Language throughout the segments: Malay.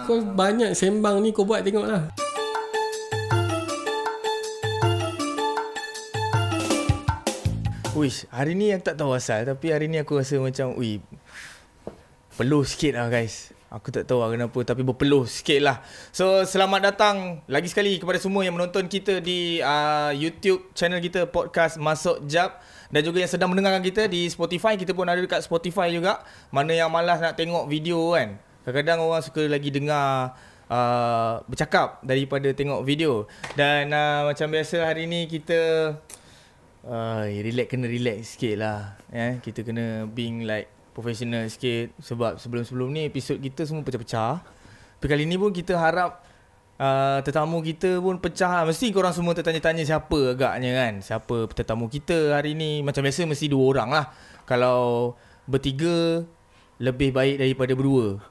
Kau banyak sembang ni kau buat tengok lah. Uish, hari ni aku tak tahu asal tapi hari ni aku rasa macam ui peluh sikit lah guys. Aku tak tahu lah kenapa tapi berpeluh sikit lah. So selamat datang lagi sekali kepada semua yang menonton kita di uh, YouTube channel kita podcast Masuk Jap dan juga yang sedang mendengarkan kita di Spotify. Kita pun ada dekat Spotify juga. Mana yang malas nak tengok video kan. Kadang-kadang orang suka lagi dengar uh, bercakap daripada tengok video. Dan uh, macam biasa hari ni kita uh, relax kena relax sikit lah. Eh? Kita kena being like professional sikit sebab sebelum-sebelum ni episod kita semua pecah-pecah. Tapi kali ni pun kita harap uh, tetamu kita pun pecah lah. Mesti korang semua tertanya-tanya siapa agaknya kan. Siapa tetamu kita hari ni. Macam biasa mesti dua orang lah. Kalau bertiga lebih baik daripada berdua.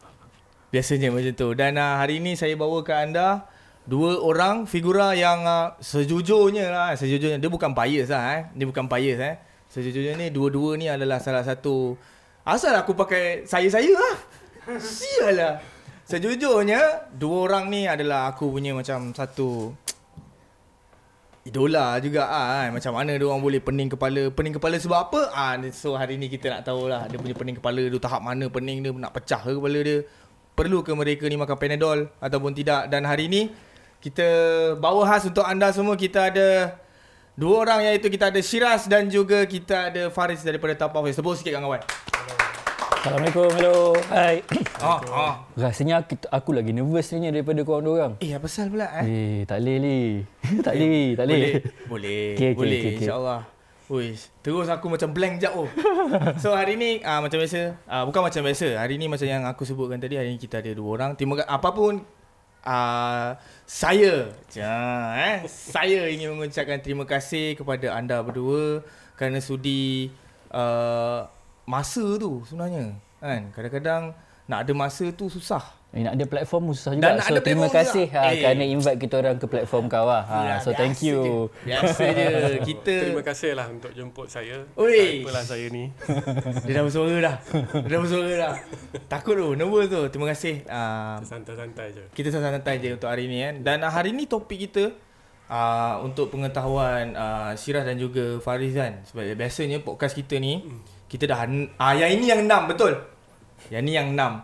Biasanya macam tu. Dan uh, hari ni saya bawa ke anda dua orang figura yang uh, sejujurnya lah. Sejujurnya. Dia bukan bias lah eh. Dia bukan bias eh. Sejujurnya ni dua-dua ni adalah salah satu Asal aku pakai saya-saya lah Sial lah Sejujurnya Dua orang ni adalah aku punya macam satu Idola juga ah kan. Macam mana dia orang boleh pening kepala Pening kepala sebab apa ah So hari ni kita nak tahu lah Dia punya pening kepala tu tahap mana pening dia Nak pecah ke kepala dia Perlu ke mereka ni makan Panadol Ataupun tidak Dan hari ni Kita bawa khas untuk anda semua Kita ada Dua orang iaitu kita ada Shiraz dan juga kita ada Faris daripada Top Office. Sebut sikit kawan-kawan. Assalamualaikum, hello. Hai. Ah, ah. Rasanya aku, aku lagi nervous ni daripada korang dua orang. Eh, apa pasal pula eh? Eh, tak boleh ni. tak boleh, tak boleh. Boleh. Boleh. Okey, okey, boleh okey, okey. insya-Allah. Uish, terus aku macam blank jap oh. so hari ni uh, macam biasa, uh, bukan macam biasa. Hari ni macam yang aku sebutkan tadi, hari ni kita ada dua orang. Terima kasih apapun uh, saya ja, eh saya ingin mengucapkan terima kasih kepada anda berdua kerana sudi uh, masa tu sebenarnya kan kadang-kadang nak ada masa tu susah Eh, nak ada platform pun susah Dan juga. nak So, terima kasih juga. ha, Eh. kerana invite kita orang ke platform kau lah. Ha, Ya, so, thank you. je. biasa je kita Terima kasih lah untuk jemput saya. Oi. Apalah saya ni. dia dah bersuara dah dia dah bersuara dah takut tu nervous tu terima kasih uh, Santai-santai je. kita santai-santai je untuk hari ni kan dan uh, hari ni topik kita uh, untuk pengetahuan uh, Syirah dan juga Faris kan sebab biasanya podcast kita ni kita dah ah uh, yang ini yang enam betul yang ni yang enam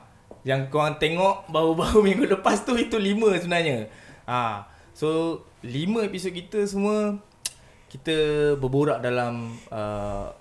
yang korang tengok baru-baru minggu lepas tu itu lima sebenarnya ah so lima episod kita semua kita berborak dalam uh,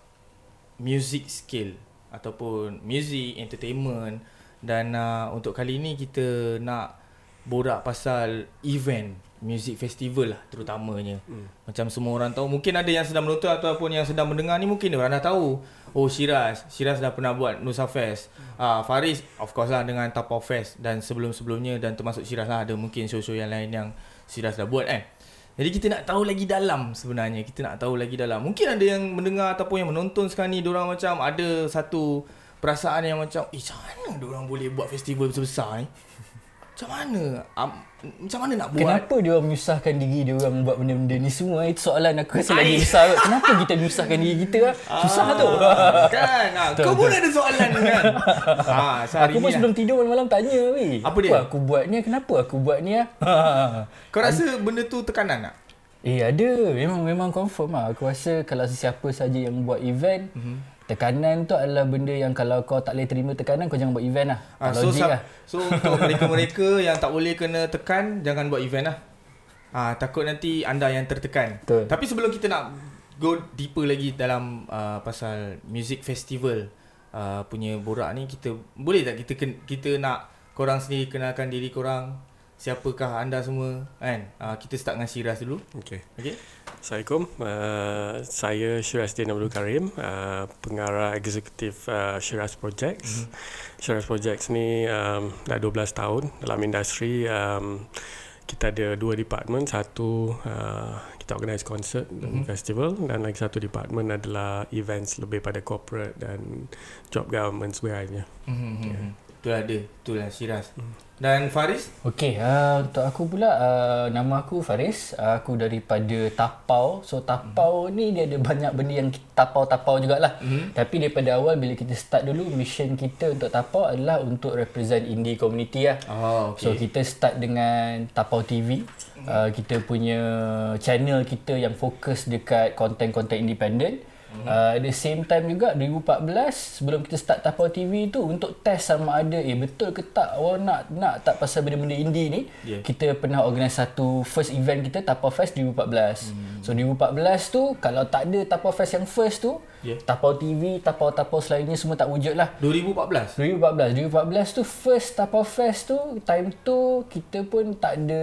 music skill ataupun music entertainment dan uh, untuk kali ni kita nak borak pasal event music festival lah terutamanya. Hmm. Macam semua orang tahu mungkin ada yang sedang menonton ataupun yang sedang mendengar ni mungkin orang dah tahu. Oh Shiraz, Shiraz dah pernah buat Nusa Fest. Uh, Faris of course lah dengan Tapau Fest dan sebelum-sebelumnya dan termasuk Shiraz lah ada mungkin show-show yang lain yang Shiraz dah buat kan. Jadi kita nak tahu lagi dalam sebenarnya. Kita nak tahu lagi dalam. Mungkin ada yang mendengar ataupun yang menonton sekarang ni diorang macam ada satu perasaan yang macam eh macam mana diorang boleh buat festival besar-besar ni? Macam mana? Um, macam mana nak buat? Kenapa dia orang menyusahkan diri dia orang buat benda-benda ni semua? Itu soalan aku rasa lagi besar. Kenapa kita menyusahkan diri kita? ah? Susah tu. kan? Ha, kau pun ada soalan kan? ha, so hari Aku pun ni sebelum tidur malam-malam tanya weh. Apa dia? aku buat ni? Kenapa aku buat ni? ah? Kau rasa benda tu tekanan tak? Eh ada memang memang confirm lah. Aku rasa kalau sesiapa saja yang buat event Mhm. mm-hmm. Tekanan tu adalah benda yang kalau kau tak boleh terima tekanan kau jangan buat event lah. Ah, Ah, so, Logik sa- lah. so untuk mereka-mereka yang tak boleh kena tekan Jangan buat event lah ah, Takut nanti anda yang tertekan Betul. Tapi sebelum kita nak go deeper lagi dalam uh, pasal music festival uh, punya borak ni kita boleh tak kita kita nak korang sendiri kenalkan diri korang siapakah anda semua kan uh, kita start dengan Shiraz dulu Okay. okey Assalamualaikum. Uh, saya Shirazdin Abdul Karim, uh, pengarah eksekutif uh, Shiraz Projects. Mm-hmm. Shiraz Projects ni um, dah 12 tahun dalam industri. Um, kita ada dua department. Satu uh, kita organise concert dan festival dan lagi satu department adalah events lebih pada corporate dan job government sebagainya. mm-hmm. yeah. Itulah dia. Itulah Shiraz. Dan Faris? Okey, uh, untuk aku pula uh, nama aku Faris. Uh, aku daripada Tapau. So Tapau ni dia ada banyak benda yang tapau-tapau jugalah. Mm-hmm. Tapi daripada awal bila kita start dulu mission kita untuk Tapau adalah untuk represent indie community lah. Oh, So kita start dengan Tapau TV. Uh, kita punya channel kita yang fokus dekat konten-konten independent. Uh, at the same time juga 2014 sebelum kita start Tapau TV tu untuk test sama ada eh betul ke tak? Orang nak nak tak pasal benda-benda indie ni? Yeah. kita pernah organise satu first event kita Tapau Fest 2014 hmm. so 2014 tu kalau tak ada Tapau Fest yang first tu Yeah. Tapau TV Tapau-tapau selainnya semua tak wujud lah. 2014? 2014 2014 tu first Tapau Fest tu time tu kita pun tak ada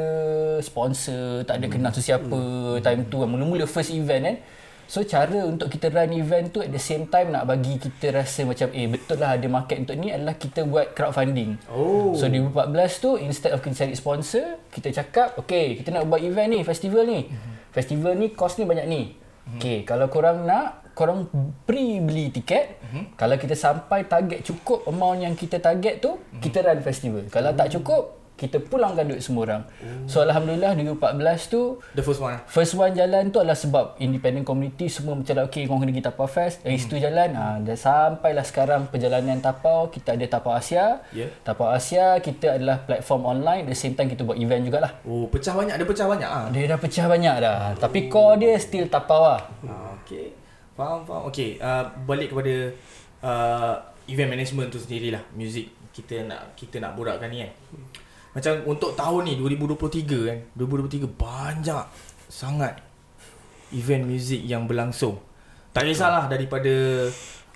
sponsor tak ada kenal tu siapa. Time tu mula-mula first event kan so cara untuk kita run event tu at the same time nak bagi kita rasa macam eh betul lah ada market untuk ni adalah kita buat crowdfunding. Oh. so 2014 tu instead of kita cari sponsor kita cakap okay kita nak buat event ni festival ni. Festival ni cost ni banyak ni. Okay kalau korang nak korang pre beli tiket. Kalau kita sampai target cukup amount yang kita target tu kita run festival. Kalau tak cukup kita pulangkan duit semua orang so alhamdulillah 2014 tu The first one. First one jalan tu adalah sebab independent community semua macam okay korang kena pergi Tapau Fest dari situ jalan ha, dan sampailah sekarang perjalanan Tapau kita ada Tapau Asia Ya. Tapau Asia kita adalah platform online the same time kita buat event jugalah Oh, pecah banyak. Ada pecah banyak ah. dia dah pecah banyak dah tapi core dia still Tapau lah Ah, okay. Faham, faham. Okay, uh, balik kepada uh, event management tu sendirilah. Music kita nak kita nak borakkan ni kan. Macam untuk tahun ni 2023 kan. 2023 banyak sangat event music yang berlangsung. Tak kisahlah daripada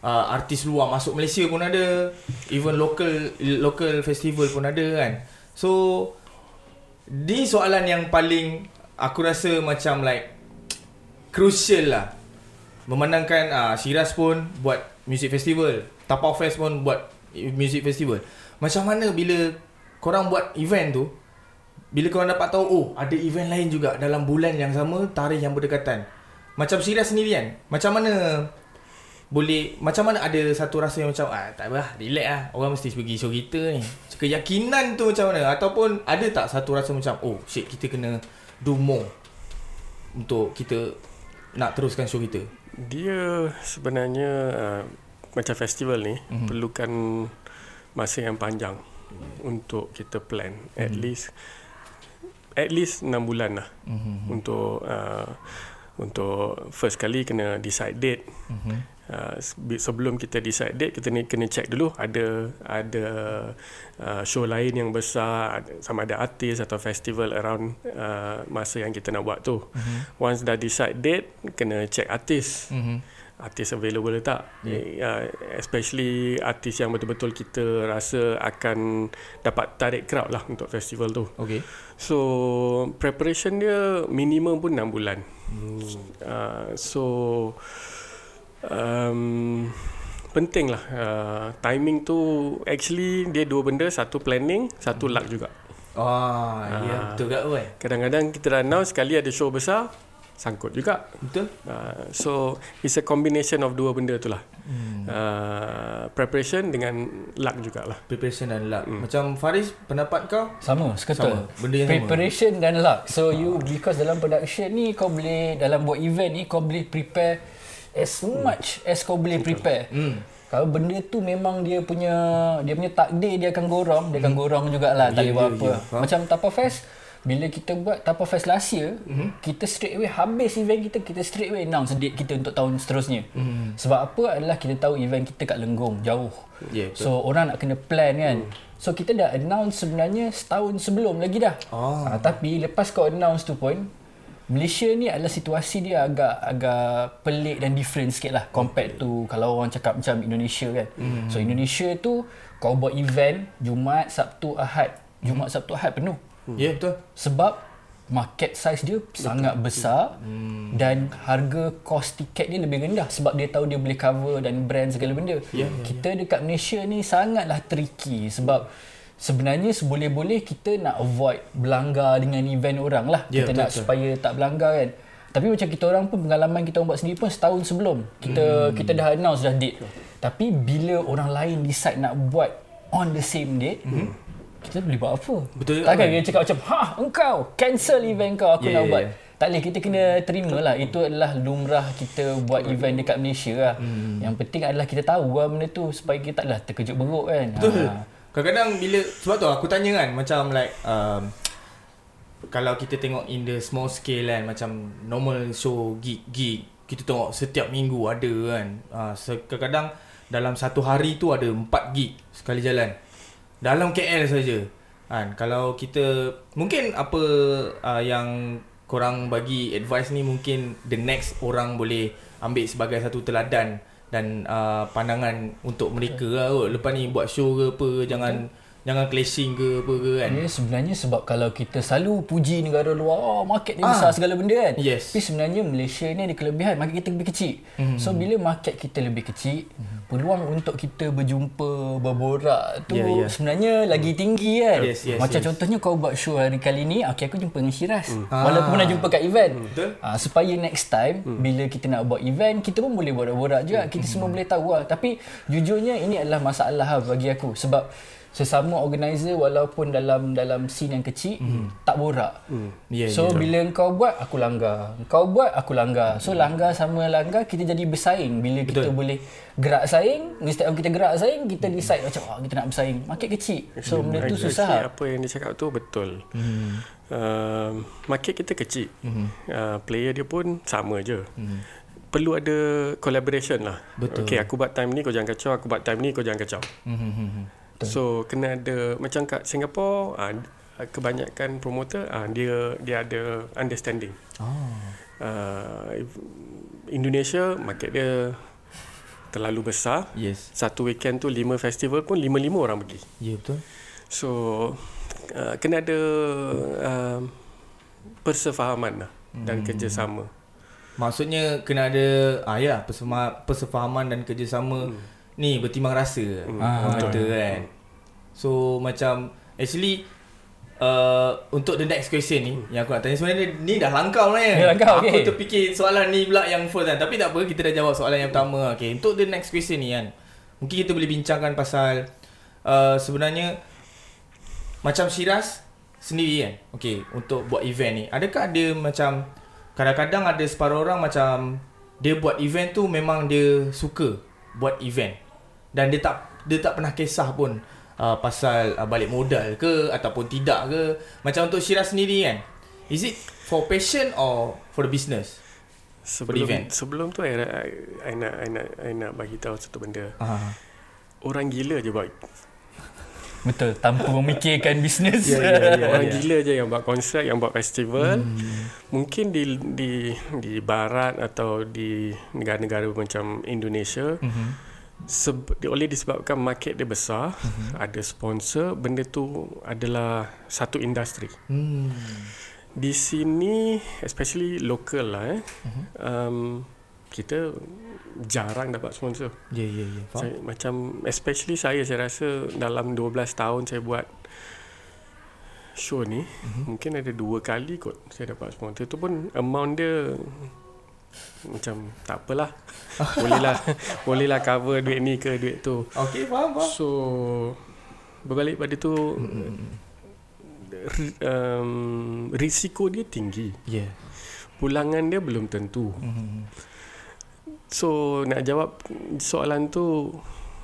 uh, artis luar masuk Malaysia pun ada, even local local festival pun ada kan. So ni soalan yang paling aku rasa macam like crucial lah Memandangkan uh, Shiraz pun buat music festival Tapau Fest pun buat music festival Macam mana bila korang buat event tu Bila korang dapat tahu Oh ada event lain juga dalam bulan yang sama Tarikh yang berdekatan. Macam Shiraz sendiri kan? Macam mana boleh Macam mana ada satu rasa yang macam ah, Tak apa lah relax lah. Orang mesti pergi show kita ni. Keyakinan tu macam mana? Ataupun ada tak satu rasa macam Oh shit kita kena do more Untuk kita nak teruskan show kita? Dia sebenarnya uh, macam festival ni Mhm. mm-hmm. perlukan masa yang panjang untuk kita plan. At least at least 6 bulan lah mm-hmm. untuk uh, untuk first kali kena decide date. Mm-hmm. Uh, se- sebelum kita decide date kita ni kena check dulu ada ada uh, show lain yang besar sama ada artis atau festival around uh, masa yang kita nak buat tu. Mm-hmm. Once dah decide date kena check artis. Mm-hmm. Artis available tak? Yeah. uh, Especially artis yang betul-betul kita rasa akan dapat tarik crowd lah untuk festival tu. Okay So preparation dia minimum pun 6 bulan. Hmm. uh, So um, penting lah. Uh, Timing tu actually dia dua benda Satu planning, satu luck juga. Oh ya Ah. betul kat kan Kadang-kadang kita dah announce sekali ada show besar Sangkut juga Betul Uh, so it's a combination of dua benda tu lah. Hmm. Uh, preparation dengan luck jugalah. Preparation dan luck mm. Macam Faris pendapat kau sama seketul Sama. Benda yang sama. preparation dan luck so you because dalam production ni kau boleh dalam buat event ni kau boleh prepare as much as kau boleh prepare Hmm. Kalau benda tu memang dia punya dia punya takdir dia akan gorong, dia akan gorong jugalah tak Ya, boleh buat ya, apa. ya. Faham. Macam Tapa Fest bila kita buat Tapa Fest last year, mm-hmm. kita straight away habis event kita, kita straight away announce date kita untuk tahun seterusnya. Mm-hmm. Sebab apa adalah kita tahu event kita kat Lenggong, jauh. Ya, betul. so orang nak kena plan kan. So kita dah announce sebenarnya setahun sebelum lagi dah. Oh. Ha, tapi lepas kau announce tu pun Malaysia ni adalah situasi dia agak agak pelik dan different sikit lah compared to kalau orang cakap macam Indonesia kan. Mm. So Indonesia tu kau buat event Jumaat, Sabtu, Ahad. Jumaat, Sabtu, Ahad penuh. Ya betul Sebab market size dia sangat besar hmm. dan harga kos tiket dia lebih rendah sebab dia tahu dia boleh cover dan brand segala benda. Ya, ya, kita dekat Malaysia ni sangatlah tricky sebab sebenarnya seboleh-boleh kita nak avoid berlanggar dengan event orang lah. Ya, kita betul, nak betul. supaya tak berlanggar kan. Tapi macam kita orang pun pengalaman kita orang buat sendiri pun setahun sebelum kita Hmm. kita dah announce dah date. Tapi bila orang lain decide nak buat on the same date, mm-hmm. Kita boleh buat apa? Betul Takkan kan? kita cakap macam, ha engkau cancel event kau aku Yeah, nak yeah, buat. yeah. Tak boleh, kita kena terima lah. Itu adalah lumrah kita buat event dekat Malaysia lah. Hmm. Yang penting adalah kita tahu lah benda tu supaya kita taklah terkejut beruk kan. Betul. Ha. Kadang-kadang bila sebab tu aku tanya kan macam like um, kalau kita tengok in the small scale kan macam normal show gig gig kita tengok setiap minggu ada kan. Uh, kadang-kadang dalam satu hari tu ada empat gig sekali jalan. Dalam KL saja. Kan kalau kita mungkin apa uh, yang korang bagi advice ni mungkin the next orang boleh ambil sebagai satu teladan dan uh, pandangan untuk mereka lah kot. Lepas ni buat show ke apa jangan jangan clashing ke apa ke kan. Dia sebenarnya sebab kalau kita selalu puji negara luar, oh market dia Ah. besar segala benda kan. Yes. Tapi sebenarnya Malaysia ni ada kelebihan, market kita lebih kecil. Mm-hmm. So bila market kita lebih kecil, mm-hmm. peluang untuk kita berjumpa, berborak tu Yeah, yeah. sebenarnya lagi tinggi kan. Yes, yes, Macam yes. contohnya kau buat show hari kali ni, okay aku jumpa dengan Syiraz. Mm. Ah. Walaupun pernah jumpa kat event. Betul. Ah, supaya next time mm. bila kita nak buat event, kita pun boleh borak-borak juga. Kita semua boleh tahu lah. Tapi jujurnya ini adalah masalah lah bagi aku sebab sesama organizer walaupun dalam dalam scene yang kecil mm. tak borak. Mm. Yeah, so yeah. bila kau buat aku langgar. Kau buat aku langgar. So langgar sama langgar kita jadi bersaing bila kita Betul. boleh gerak saing of kita gerak saing kita decide macam oh, kita nak bersaing. Market kecil. So benda tu susah. Apa yang dia cakap tu betul. Hmm. Uh, market kita kecil. Uh, player dia pun sama je. Perlu ada collaboration lah. Betul. Okay, aku buat time ni kau jangan kacau, aku buat time ni kau jangan kacau. So kena ada macam kat Singapore uh, kebanyakan promoter uh, dia dia ada understanding. Oh. Uh, Indonesia market dia terlalu besar. Yes. Satu weekend tu lima festival pun lima-lima orang pergi. Ya yeah, betul. So uh, kena ada uh, persefahaman lah dan kerjasama. Maksudnya kena ada ah ya persema, persefahaman dan kerjasama hmm. Ni bertimbang rasa hmm. orang kata kan. So macam actually uh, untuk the next question ni hmm. yang aku nak tanya sebenarnya ni dah langkau lah ya. Dah langkau, aku okay. terfikir soalan ni pula yang first kan. Tapi tak apa kita dah jawab soalan yang pertama. Okay untuk the next question ni kan. Mungkin kita boleh bincangkan pasal uh, sebenarnya macam Syiraz sendiri kan. Okay untuk buat event ni. Adakah ada macam kadang-kadang ada separuh orang macam dia buat event tu memang dia suka buat event dan dia tak dia tak pernah kisah pun uh, pasal uh, balik modal ke ataupun tidak ke macam untuk Syiraz sendiri kan is it for passion or for the business event. Sebelum sebelum tu I, I, I nak I nak I nak bagi tahu satu benda. uh, Orang gila je buat. Betul, tanpa memikirkan bisnes. Ya, ya, ya. Orang gila je yang buat konsert, yang buat festival. Hmm. Mungkin di di di barat atau di negara-negara macam Indonesia mm-hmm. Seb, oleh disebabkan market dia besar, mm-hmm. ada sponsor, benda tu adalah satu industri. hmm. Di sini especially local lah eh. Mhm. Uh-huh. Um, kita jarang dapat sponsor. ya ya ya faham Saya, macam especially saya saya rasa dalam 12 tahun saya buat show ni Mhm. uh-huh. mungkin ada dua kali kot saya dapat sponsor tu pun amount dia macam tak apalah bolehlah bolehlah cover duit ni ke duit tu okey faham faham so berbalik pada tu um, risiko dia tinggi yeah. pulangan dia belum tentu mm-hmm. So nak jawab soalan tu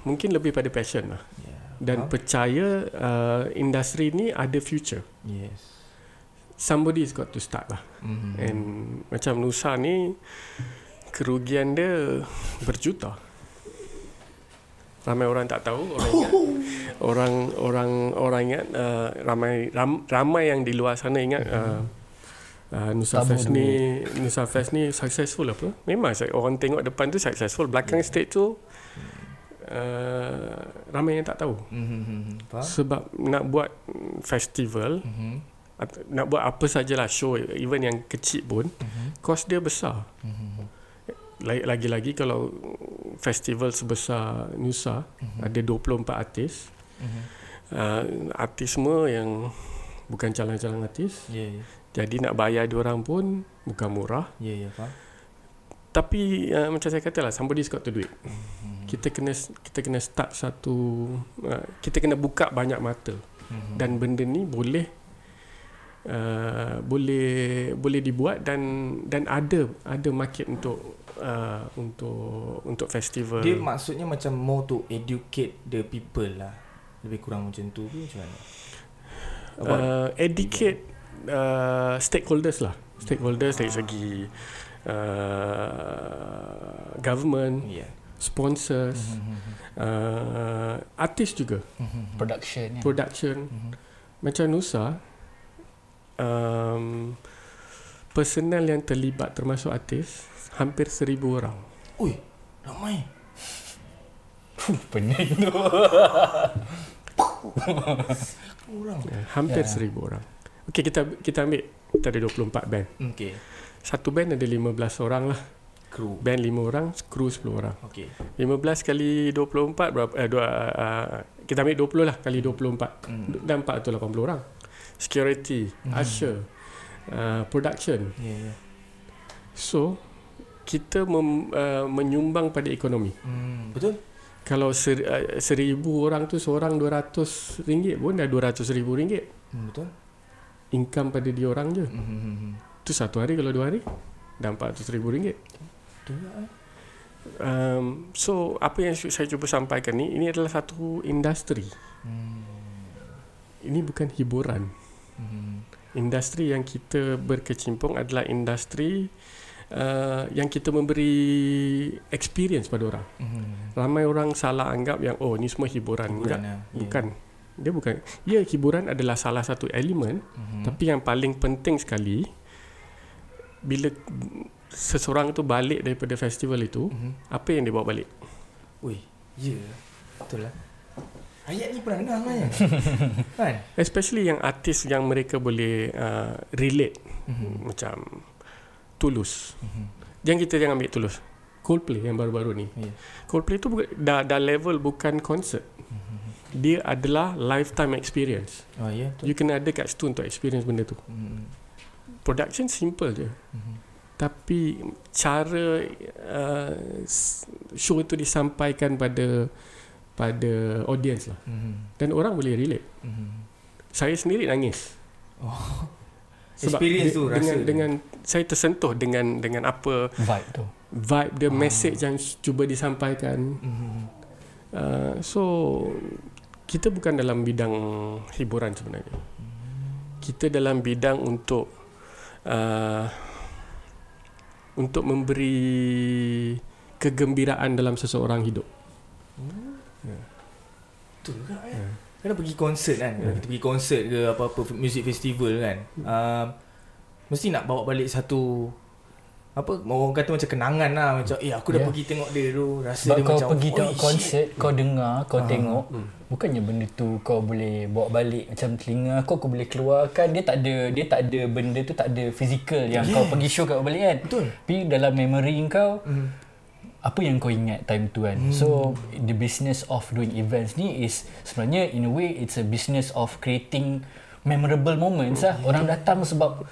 mungkin lebih pada passion lah. yeah. Dan Faham. percaya uh, industri ni ada future. yes Somebody's got to start lah. mm-hmm. And macam Nusa ni kerugian dia berjuta. Ramai orang tak tahu, orang ingat. Orang orang orang ingat uh, ramai ram, ramai yang di luar sana ingat uh, uh, Nusa Tabur Fest ni Nusa Fest ni successful apa? Memang orang tengok depan tu successful, belakang stage tu uh, ramai yang tak tahu. mm-hmm. faham Sebab nak buat festival mm-hmm. Nak buat apa sajalah show even yang kecil pun Mhm. kos dia besar Mm-hmm. La- lagi-lagi kalau festival sebesar Nusa Mhm. ada 24 artis Mm-hmm. uh, artis semua yang bukan calon-calon artis ya ya jadi nak bayar orang pun bukan murah ya ya faham tapi uh, macam saya kata lah somebody's got to do it. Kita kena kita kena start satu uh, kita kena buka banyak mata. Dan benda ni boleh uh, boleh boleh dibuat dan dan ada ada market untuk uh, untuk untuk festival. Dia maksudnya macam more to educate the people lah. Lebih kurang macam tu ke macam mana? About, uh, educate uh, stakeholders lah. Stakeholders dari segi uh, government, yeah. sponsors, uh, artis juga, Production ya. production. Macam Nusa, um, personal yang terlibat termasuk artis hampir seribu orang. Ui, ramai. Pening tu. Orang. Ya, hampir Ya. seribu orang. Okey kita kita ambil kita ada 24 band. Okay. Satu band ada 15 orang lah. Kru. Band 5 orang, kru 10 orang. Okay. 15 kali 24 berapa eh, dua, uh, kita ambil 20 lah kali 24 Hmm. dan 4 tu 80 orang security usher uh, production Yeah, yeah. so kita mem, uh, menyumbang pada ekonomi Hmm, betul? kalau ser, uh, seribu orang tu seorang 200 ringgit pun dah 200 ribu ringgit Hmm, betul? income pada dia orang je Hmm, hmm, hmm, hmm. tu satu hari kalau dua hari dah 400 ribu ringgit Betul eh? um, so apa yang saya cuba sampaikan ni ini adalah satu industri Hmm. ini bukan hiburan. Industri yang kita berkecimpung adalah industri uh, yang kita memberi experience pada orang. Hmm. Ramai orang salah anggap yang oh ni semua hiburan. Hiburan Enggak. Ya. bukan. Dia bukan. Ya hiburan adalah salah satu elemen, Hmm. tapi yang paling penting sekali bila seseorang tu balik daripada festival itu, Hmm. apa yang dia bawa balik? Ui, ya. Betul lah. Ayat ni pernah dengar sebenarnya. kan? Especially yang artis yang mereka boleh uh, relate Hmm. macam Tulus. Hmm. Jangan kita jangan ambil Tulus. Coldplay yang baru-baru ni. Ya. Coldplay tu dah dah level bukan concert. Dia adalah lifetime experience. Oh. Betul. You kena ada kat situ untuk experience benda tu. Hmm. Production simple je. Hmm. Tapi cara uh, show itu disampaikan pada pada audience lah. Hmm. Dan orang boleh relate. Hmm. Saya sendiri nangis. Oh. Sebab Experience dia- tu rasa. dengan dengan saya tersentuh dengan dengan apa Vibe tu. vibe the message yang cuba disampaikan. Hmm. Uh, so kita bukan dalam bidang hiburan sebenarnya. Kita dalam bidang untuk uh, untuk memberi kegembiraan dalam seseorang hidup. Betul juga eh. Ya. Kadang pergi konsert kan. Ya. Kita pergi konsert ke apa-apa music festival kan. Um, mesti nak bawa balik satu apa orang kata macam kenangan lah macam eh aku dah Ya. pergi tengok dia tu rasa Sebab dia kau macam pergi "Oi, tengok shit." konsert, kau dengar, kau Ah. tengok, Hmm. bukannya benda tu kau boleh bawa balik macam telinga kau kau boleh keluarkan. Dia tak ada dia tak ada benda tu tak ada fizikal yang Yes. kau pergi show kat balik kan. Betul. Tapi dalam memory kau Hmm. Apa yang kau ingat time tu kan. Hmm. So the business of doing events ni is sebenarnya in a way it's a business of creating memorable moments lah. Orang datang sebab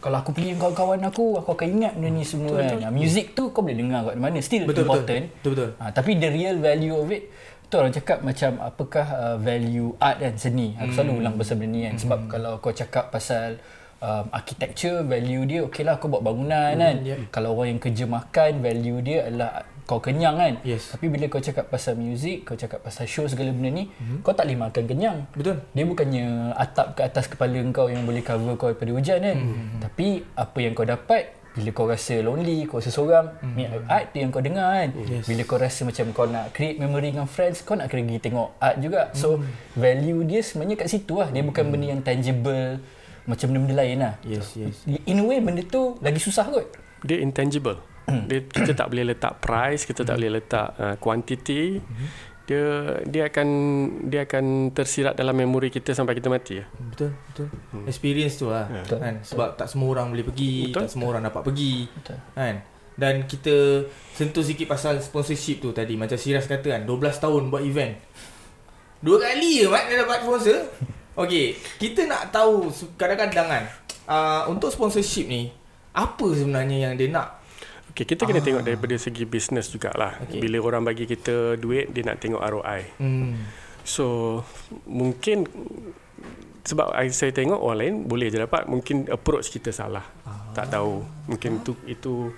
kalau aku pergi dengan kawan-kawan aku, aku akan ingat benda ni semua kan. Ah, Music tu kau boleh dengar kat mana. Still Betul betul. important. Betul betul. Ha, tapi the real value of it tu orang cakap macam apakah uh, value art dan seni. Aku selalu ulang pasal benda ni kan. Sebab kalau kau cakap pasal um, architecture, value dia okey lah kau buat bangunan kan. yeah. Kalau orang yang kerja makan, value dia adalah kau kenyang kan. Yes. Tapi bila kau cakap pasal music, kau cakap pasal show segala benda ni, kau tak boleh makan kenyang. Betul. Dia bukannya atap ke atas kepala kau yang boleh cover kau daripada hujan kan. Hmm. Tapi apa yang kau dapat bila kau rasa lonely, kau rasa seorang, Hmm. ni art tu yang kau dengar kan. Yes. Bila kau rasa macam kau nak create memory dengan friends, kau nak pergi tengok art juga. So Hmm. value dia sebenarnya kat situ lah. Dia bukan benda yang tangible macam benda-benda lain lah. Yes yes. In a way benda tu lagi susah kot. Dia intangible. dia kita tak boleh letak price, kita tak boleh letak uh, quantity. Dia dia akan dia akan tersirat dalam memori kita sampai kita mati ya. Betul betul. Experience tu lah Betul. kan sebab tak semua orang boleh pergi, Betul. tak semua orang dapat pergi Betul. kan. Dan kita sentuh sikit pasal sponsorship tu tadi macam Siras kata kan 12 tahun buat event. Dua kali je Mat dia dapat sponsor. Okey, kita nak tahu kadang-kadang kan uh, untuk sponsorship ni apa sebenarnya yang dia nak? Okay, kita kena tengok daripada segi bisnes jugalah. Okay. Okay. Bila orang bagi kita duit, dia nak tengok ROI. Hmm. So, mungkin sebab saya tengok orang lain boleh je dapat, mungkin approach kita salah. Ah. Tak tahu. Mungkin tu itu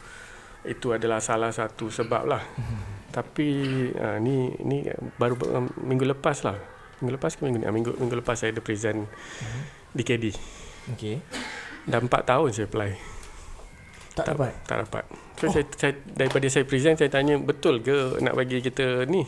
itu adalah salah satu sebab lah. Hmm. Tapi uh, ni ni baru uh, minggu lepas lah. Minggu lepas ke minggu ni? Ah, Minggu, minggu lepas saya ada present Hmm. di KD. Okay. Dah 4 tahun saya apply. Tak dapat. Tak dapat. So oh. saya, saya daripada saya present saya tanya betul ke nak bagi kita ni?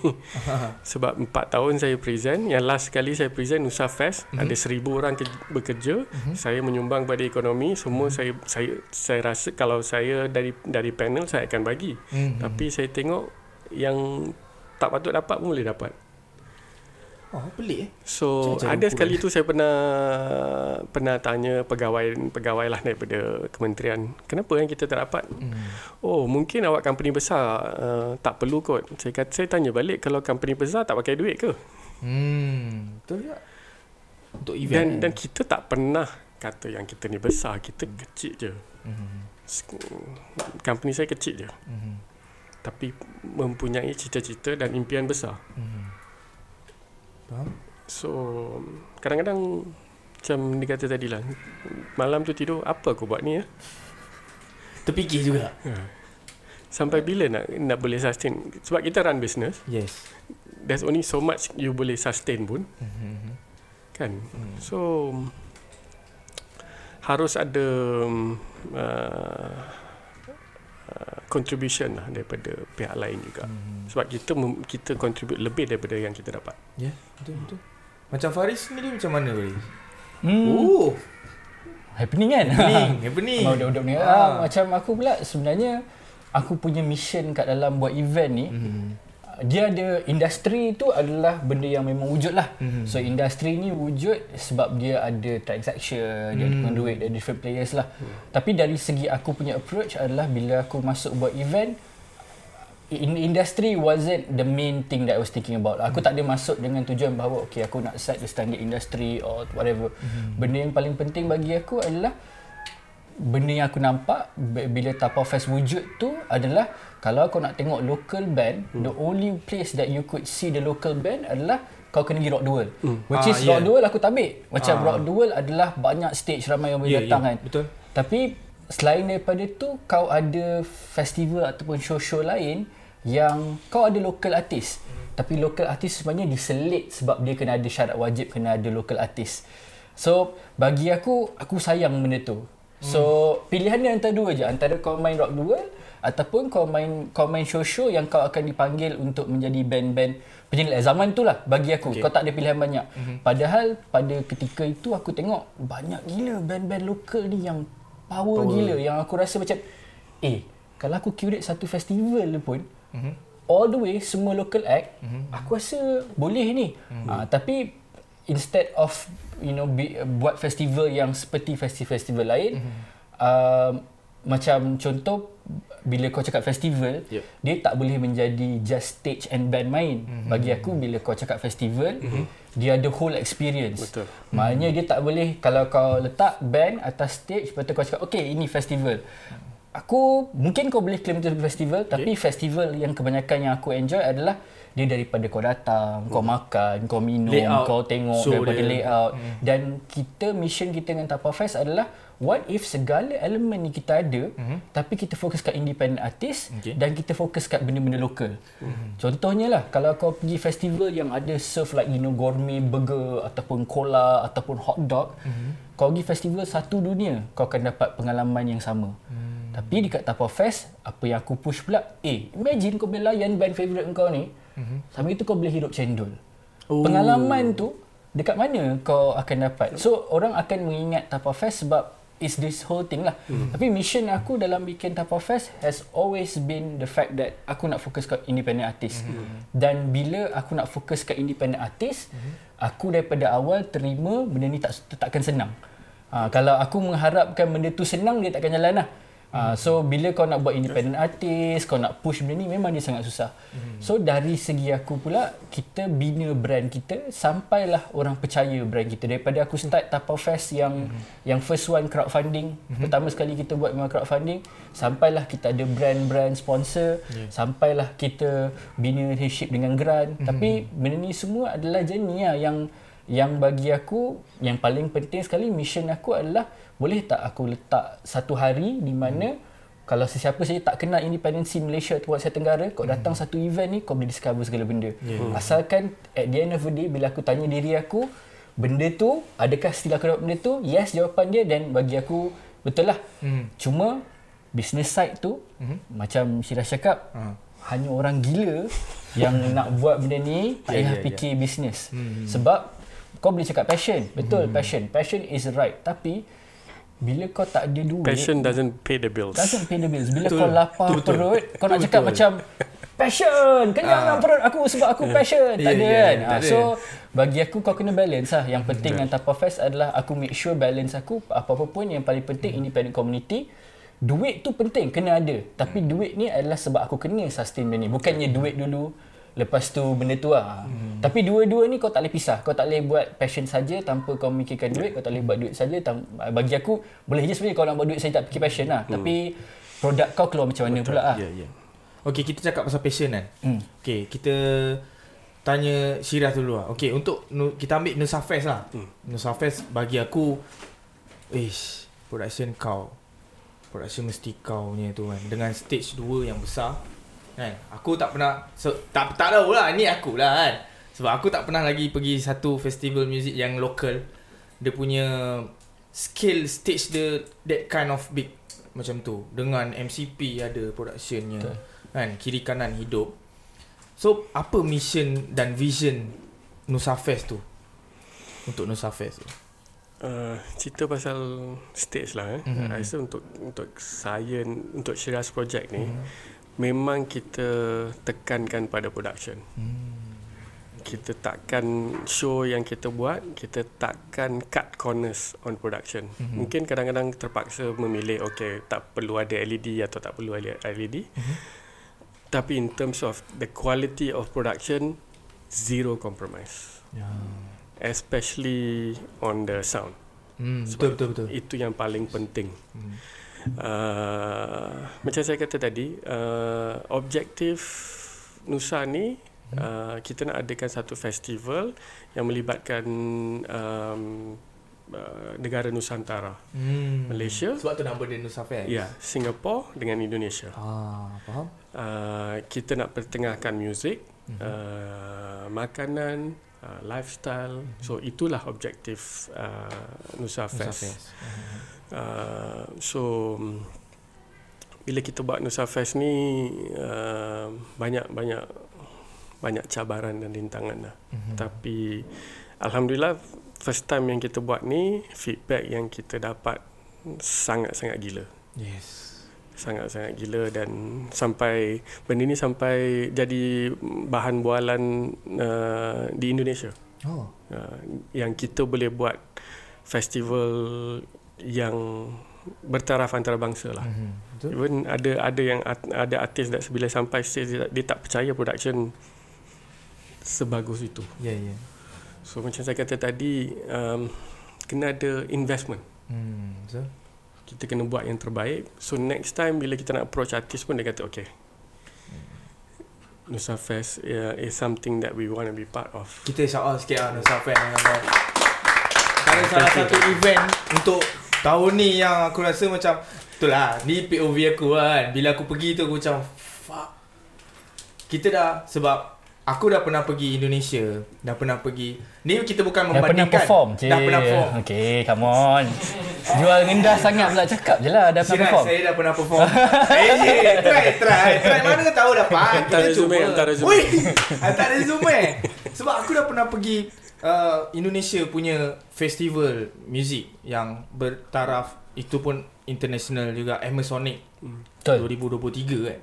Sebab 4 tahun saya present, yang last kali saya present Nusa Fest, mm-hmm. ada 1000 orang ke- bekerja, mm-hmm. saya menyumbang pada ekonomi, semua saya saya saya rasa kalau saya dari dari panel saya akan bagi. Mhm. Tapi saya tengok yang tak patut dapat pun boleh dapat. Oh, pelik eh. So Macam-macam ada sekali kan? tu saya pernah pernah tanya pegawai pegawai lah daripada kementerian kenapa yang kita tak dapat Hmm. oh mungkin awak company besar uh, tak perlu kot saya kata saya tanya balik kalau company besar tak pakai duit ke Hmm. Betul tak? Untuk event. dan dan kita tak pernah kata yang kita ni besar kita kecil je Hmm. company saya kecil je Hmm. tapi mempunyai cita-cita dan impian besar Hmm. Faham? So kadang-kadang macam dia kata tadi lah malam tu tidur apa aku buat ni ya? Terfikir juga. Sampai bila nak nak boleh sustain sebab kita run business Yes. there's only so much you boleh sustain pun Hmm. kan. So harus ada um, uh, contribution lah daripada pihak lain juga. Hmm. Sebab kita mem- kita contribute lebih daripada yang kita dapat. Ya, betul betul. Macam Faris sendiri macam mana Faris? Hmm. Oh, Happening kan? happening, happening. Kalau udah-udah ni. Ah. Ah. Macam aku pula sebenarnya aku punya mission kat dalam buat event ni Hmm. Dia ada industri tu adalah benda yang memang wujud lah. Mhm. So industri ni wujud sebab dia ada transaction, dia ada Hmm. conduit, dia ada different players lah. Tapi dari segi aku punya approach adalah bila aku masuk buat event in industry wasn't the main thing that I was thinking about. Aku tak ada masuk dengan tujuan bahawa okay aku nak set the standard industry or whatever. Benda yang paling penting bagi aku adalah benda yang aku nampak bila Tapau Fest wujud tu adalah kalau kau nak tengok local band, the only place that you could see the local band adalah kau kena pergi Rock the World. Which Ah, is yeah. Rock World aku tabik. Macam Ah. Rock World adalah banyak stage ramai yang boleh Ya, datang ya, kan. betul. Tapi selain daripada tu kau ada festival ataupun show-show lain yang kau ada local artist. Tapi local artist sebenarnya diselit sebab dia kena ada syarat wajib kena ada local artist. So bagi aku aku sayang benda tu. So pilihan dia antara dua je antara kau main rock world ataupun kau main kau main show-show yang kau akan dipanggil untuk menjadi band-band penyelit zaman tu lah bagi aku okay. kau tak ada pilihan banyak mm-hmm. padahal pada ketika itu aku tengok banyak gila band-band lokal ni yang power, power gila yang aku rasa macam eh kalau aku curate satu festival pun mm-hmm. all the way semua local act mm-hmm. aku rasa boleh ni mm-hmm. uh, tapi instead of you know be, buat festival yang seperti festival-festival lain mm-hmm. uh, macam contoh bila kau cakap festival Yep. dia tak boleh menjadi just stage and band main mm-hmm. bagi aku bila kau cakap festival mm-hmm. dia ada whole experience Betul. maknanya dia tak boleh kalau kau letak band atas stage lepas tu kau cakap okay ini festival aku mungkin kau boleh claim itu festival okay. tapi festival yang kebanyakan yang aku enjoy adalah dia daripada kau datang, kau makan, kau minum, Layout. kau tengok So daripada dia- layout dan kita mission kita dengan Tapa Fest adalah what if segala elemen ni kita ada mm-hmm. tapi kita fokus kat independent artist Okay. dan kita fokus kat benda-benda lokal. Mm-hmm. Contohnya lah kalau kau pergi festival yang ada serve like you know gourmet burger ataupun cola ataupun hot dog, mm-hmm. kau pergi festival satu dunia kau akan dapat pengalaman yang sama. Mm. Tapi dekat Tapa Fest apa yang aku push pula, eh imagine kau boleh layan band favourite kau ni. Mm-hmm. Sambil tu kau boleh hidup cendol. Oh. Pengalaman tu dekat mana kau akan dapat. So orang akan mengingat Tapa Fest sebab is this whole thing lah. Hmm. Tapi mission aku dalam bikin Tapa Fest has always been the fact that aku nak fokus kat independent artist. Hmm. Dan bila aku nak fokus kat independent artist, hmm. aku daripada awal terima benda ni tak takkan senang. Ha, kalau aku mengharapkan benda tu senang dia takkan jalan lah. Uh, so bila kau nak buat independent artist, kau nak push benda ni memang dia sangat susah. Hmm. So dari segi aku pula kita bina brand kita sampailah orang percaya brand kita daripada aku start Tapau Fest yang hmm. yang first one crowdfunding, hmm. pertama sekali kita buat memang crowdfunding, sampailah kita ada brand-brand sponsor, yeah. sampailah kita bina relationship dengan grant. Hmm. Tapi benda ni semua adalah journey lah yang yang bagi aku yang paling penting sekali mission aku adalah boleh tak aku letak satu hari di mana hmm. kalau sesiapa saja tak kenal independensi Malaysia atau Asia Tenggara kau datang hmm. satu event ni kau boleh discover segala benda yeah. Hmm. asalkan at the end of the day bila aku tanya diri aku benda tu adakah still aku dapat benda tu yes jawapan dia dan bagi aku betul lah hmm. cuma business side tu hmm. macam Syirah cakap hmm. hanya orang gila yang nak buat benda ni tak payah yeah, yeah, fikir yeah. business hmm. sebab kau boleh cakap passion. Betul hmm. passion. Passion is right. Tapi bila kau tak ada duit passion doesn't pay the bills. Doesn't pay the bills. Bila betul. kau lapar betul, perut betul. kau nak cakap betul. macam passion! Kenyang uh, perut aku sebab aku passion. Tak yeah, ada yeah, kan? yeah, uh, so bagi aku kau kena balance lah. Yang penting dengan Tapa Fest adalah aku make sure balance aku apa-apa pun yang paling penting hmm. independent community. Duit tu penting kena ada. Tapi hmm. duit ni adalah sebab aku kena sustain benda ni. Bukannya duit dulu Lepas tu benda tu lah. Hmm. Tapi dua-dua ni kau tak boleh pisah. Kau tak boleh buat passion saja tanpa kau mikirkan duit. Kau tak boleh buat duit saja. Bagi aku boleh je sebenarnya kau nak buat duit saja tak fikir passion lah. Hmm. Tapi produk kau keluar macam mana Betul. pula lah. Yeah, yeah. Okay kita cakap pasal passion kan. Hmm. Okay kita tanya Syirah dulu lah. Okay untuk kita ambil Nusa Fest lah. Hmm. Nusa Fest bagi aku Ish, production kau Production mesti kau ni tu kan Dengan stage 2 yang besar kan? Aku tak pernah so, tak tak tahu lah ni aku lah kan. Sebab aku tak pernah lagi pergi satu festival music yang local. Dia punya scale stage the that kind of big. Macam tu. Dengan MCP ada productionnya. Betul. kan? Kiri kanan hidup. So apa mission dan vision Nusa Fest tu? Untuk Nusa Fest tu? Uh, cerita pasal stage lah eh. Mm-hmm. Rasa untuk untuk saya untuk Shiraz project ni mm-hmm memang kita tekankan pada production. Hmm. Kita takkan show yang kita buat, kita takkan cut corners on production. Hmm. Mungkin kadang-kadang terpaksa memilih okay tak perlu ada LED atau tak perlu ada LED. Hmm. Tapi in terms of the quality of production zero compromise. Yeah. Especially on the sound. Hmm, betul betul betul. Itu yang paling penting. Hmm. Uh, macam saya kata tadi, uh, objektif Nusa ni uh, kita nak adakan satu festival yang melibatkan um, uh, negara Nusantara, hmm. Malaysia. Sebab tu nama dia Nusa Fest. Ya, Singapura dengan Indonesia. Ah, faham. Uh, kita nak pertengahkan muzik, hmm. uh, makanan, uh, lifestyle. Hmm. So itulah objektif uh, Nusa Fest. Nusa Fest. Hmm. Uh, so bila kita buat Nusa Fest ni uh, banyak banyak banyak cabaran dan rintangan lah. Mm-hmm. Tapi alhamdulillah first time yang kita buat ni feedback yang kita dapat sangat-sangat gila. Yes. Sangat-sangat gila dan sampai benda ni sampai jadi bahan bualan uh, di Indonesia. Oh. Uh, yang kita boleh buat festival yang bertaraf antarabangsa lah. Mm-hmm. Even ada ada yang ada artis that bila sampai stage dia, dia tak percaya production sebagus itu. Ya yeah, ya. Yeah. So macam saya kata tadi um, kena ada investment. Hmm, so kita kena buat yang terbaik. So next time bila kita nak approach artis pun dia kata okay. Nusa Fest yeah, is something that we want to be part of. Kita shout out sikit lah Nusa Fest. Kalau salah satu event untuk Tahun ni yang aku rasa macam Betul lah Ni POV aku kan. Bila aku pergi tu aku macam Fuck. Kita dah Sebab Aku dah pernah pergi Indonesia Dah pernah pergi Ni kita bukan membandingkan Dah pernah perform je Dah pernah perform. Okay come on. Jual rendah sangat pula cakap je lah Dah pernah perform. Saya dah pernah perform. Eh je Try try. Try mana tahu dapat. Hantar resume Hantar resume Hantar resume Sebab aku dah pernah pergi uh, Indonesia punya festival music yang bertaraf itu pun international juga Amazonic hmm. 2023 kan.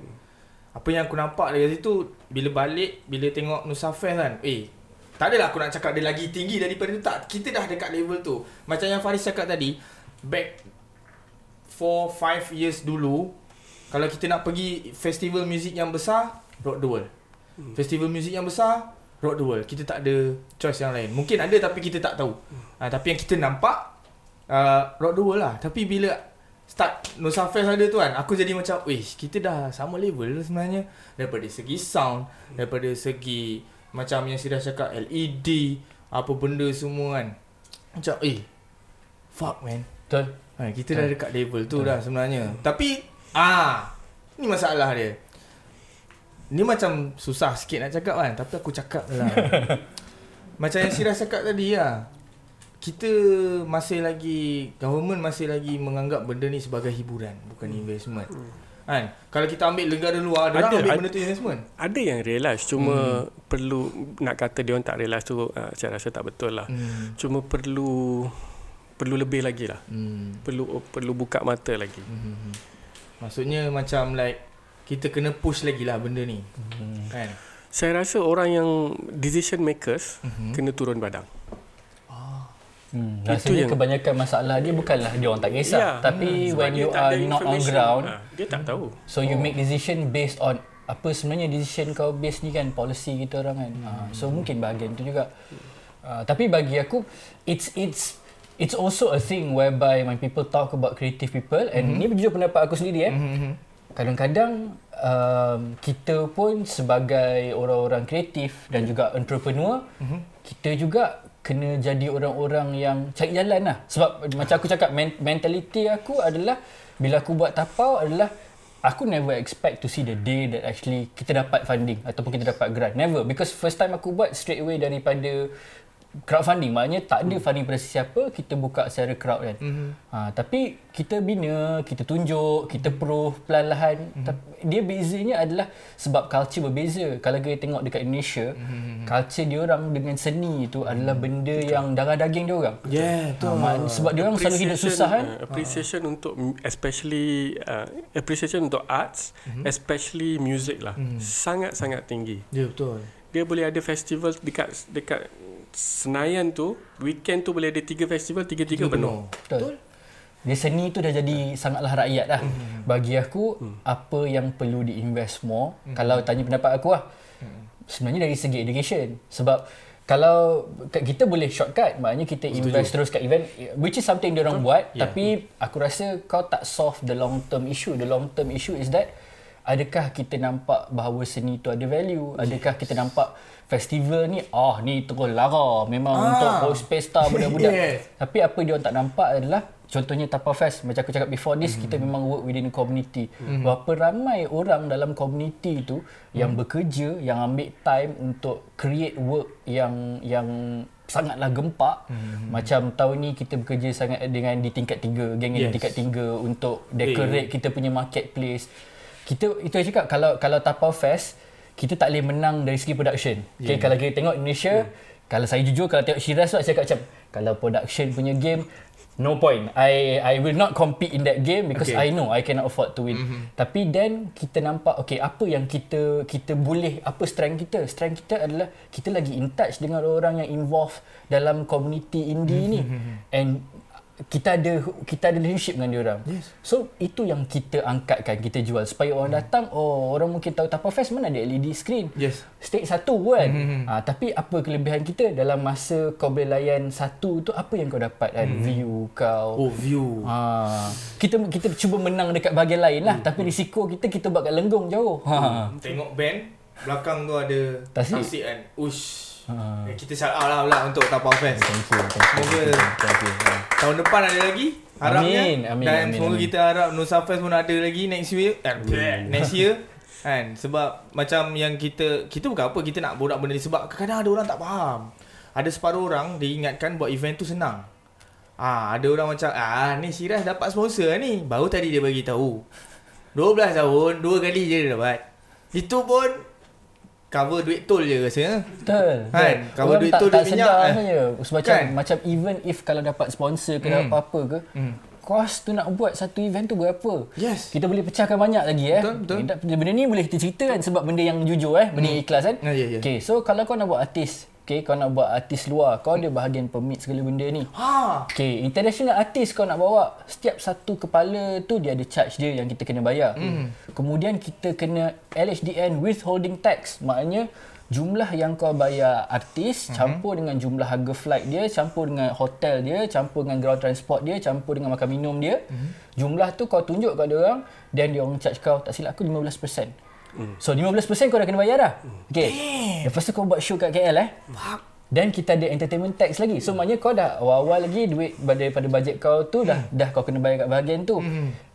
Apa yang aku nampak dari situ bila balik bila tengok Nusa Fest kan. Eh, tak adalah aku nak cakap dia lagi tinggi daripada tu tak. Kita dah dekat level tu. Macam yang Faris cakap tadi, back 4 5 years dulu kalau kita nak pergi festival muzik yang besar rock the world. Festival muzik yang besar rock the world. Kita tak ada choice yang lain. Mungkin ada tapi kita tak tahu. Ha, tapi yang kita nampak uh, rock the world lah. Tapi bila start Nusa Fest ada tu kan Aku jadi macam Wish kita dah sama level sebenarnya Daripada segi sound Daripada segi Macam yang Sirah cakap LED Apa benda semua kan Macam eh Fuck man Betul. ha, Kita dah dekat level tu dah sebenarnya Tapi ah Ni masalah dia Ni macam susah sikit nak cakap kan Tapi aku cakap lah Macam yang Sirah cakap tadi lah kita masih lagi government masih lagi menganggap benda ni sebagai hiburan bukan investment. Kan? Kalau kita ambil negara luar, dia Ada, ambil ada. benda tu investment. Ada yang realise cuma hmm. perlu nak kata dia orang tak realise tu uh, saya rasa tak betul lah. Hmm. Cuma perlu perlu lebih lagi lah. Hmm. Perlu perlu buka mata lagi. Hmm. Maksudnya macam like kita kena push lagi lah benda ni. Hmm. Kan? Saya rasa orang yang decision makers Mhm. kena turun badang. Hmm, Itu rasanya yang- kebanyakan masalah dia bukanlah dia orang tak kisah. Ya. Tapi Sebab when you are not on ground, Ah, dia tak tahu. so you make decision based on apa sebenarnya decision kau based ni kan policy kita orang kan. Ah, so mungkin bahagian tu juga. Ah, tapi bagi aku it's it's it's also a thing whereby when people talk about creative people and ni jujur pendapat aku sendiri eh. Mhm. Kadang-kadang um, kita pun sebagai orang-orang kreatif dan juga entrepreneur, Mhm. kita juga kena jadi orang-orang yang cari jalan lah. Sebab macam aku cakap, men- mentality aku adalah bila aku buat tapau adalah aku never expect to see the day that actually kita dapat funding ataupun kita dapat grant. Never. Because first time aku buat straight away daripada crowdfunding. Maknanya tak ada funding pada sesiapa, kita buka secara crowd kan. Mhm. Ha, tapi kita bina, kita tunjuk, kita proof perlahan-lahan. Mhm. Tapi dia bezanya adalah sebab culture berbeza. Kalau kita tengok dekat Indonesia, Mhm. culture dia orang dengan seni itu adalah benda yang darah daging dia orang. Yeah, Ha, betul. sebab dia orang selalu hidup Appreciation, susah kan. uh, appreciation untuk m- especially uh, appreciation untuk arts, Mhm. especially music lah. Sangat-sangat tinggi. Ya, yeah, betul. Dia boleh ada festival dekat dekat Senayan tu, weekend tu boleh ada tiga festival, tiga-tiga penuh. Betul. Dia seni tu dah jadi sangatlah rakyat dah. Mhm. Bagi aku, apa yang perlu diinvest more, kalau tanya pendapat aku lah, sebenarnya dari segi education. Sebab kalau kita boleh shortcut, maknanya kita invest terus kat event, which is something dia orang buat, tapi aku rasa kau tak solve the long term issue. The long term issue is that, adakah kita nampak bahawa seni tu ada value? Adakah kita nampak festival ni, ah ni terus lara, memang Ah. untuk host pesta budak-budak. Yes. Tapi apa dia orang tak nampak adalah contohnya Tapa Fest macam aku cakap before this kita memang work within community. Berapa ramai orang dalam community tu yang bekerja yang ambil time untuk create work yang yang sangatlah gempak macam tahun ni kita bekerja sangat dengan di tingkat 3 geng yes. Di tingkat 3 untuk decorate kita punya marketplace kita itu saya cakap kalau kalau Tapau Fest kita tak boleh menang dari segi production. Okay, kalau kita tengok Indonesia, kalau saya jujur kalau tengok Shiraz tu saya cakap macam kalau production punya game no point. I I will not compete in that game because Okay. I know I cannot afford to win. Mm-hmm. Tapi then kita nampak okay apa yang kita kita boleh apa strength kita? Strength kita adalah kita lagi in touch dengan orang yang involved dalam community indie ni. And kita ada kita ada relationship dengan dia orang. Yes. So itu yang kita angkatkan, kita jual supaya orang datang, oh orang mungkin tahu Tapa Fest mana ada LED screen. Yes. Stage satu kan. Mm-hmm. Ha, tapi apa kelebihan kita dalam masa kau boleh layan satu tu apa yang kau dapat kan? Mm. View kau. Oh, view. Ha, kita kita cuba menang dekat bahagian lain lah. Tapi risiko kita kita buat kat Lenggong jauh. Ha. Tengok band, belakang tu ada Tasik. tasik kan. Ush. Ha. Eh, kita shout out lah pula untuk Tapau Fest. Thank you. Thank you. Semoga Thank you. Ha. tahun depan ada lagi. Harapnya. Amin, amin, Dan amin, semoga amin. kita harap Nusa Fest pun ada lagi next year. Eh, next year. Kan? Sebab macam yang kita, kita bukan apa, kita nak borak benda ni. Sebab kadang-kadang ada orang tak faham. Ada separuh orang dia ingatkan buat event tu senang. Ah, ada orang macam, ah ni Syiraz dapat sponsor ni. Baru tadi dia bagi tahu. 12 tahun, dua kali je dia dapat. Itu pun cover duit tol je rasanya. Betul. Kan? betul. Kalau Orang duit tak, tak duit minyak, sedar eh. saja. Macam Kan? macam even if kalau dapat sponsor ke Hmm. apa-apa ke, Hmm. kos tu nak buat satu event tu berapa? Yes. Kita boleh pecahkan banyak lagi eh. Betul, betul. Benda ni boleh kita cerita kan sebab benda yang jujur eh, benda yang ikhlas kan. Ah, ya, ya. Okay, so kalau kau nak buat artis, Okay, kau nak buat artis luar, kau ada bahagian permit segala benda ni. Ha. Okay, international artist kau nak bawa, setiap satu kepala tu dia ada charge dia yang kita kena bayar. Mm. Kemudian kita kena LHDN withholding tax. Maknanya jumlah yang kau bayar artis mm-hmm. campur dengan jumlah harga flight dia, campur dengan hotel dia, campur dengan ground transport dia, campur dengan makan minum dia. Mm-hmm. Jumlah tu kau tunjuk kat dia orang dan dia orang charge kau tak silap aku 15%. Mm. So 15% kau dah kena bayar dah. Okay. Lepas tu kau buat show kat KL eh. Dan kita ada entertainment tax lagi. So maknanya kau dah awal-awal lagi duit daripada bajet kau tu dah dah kau kena bayar kat bahagian tu.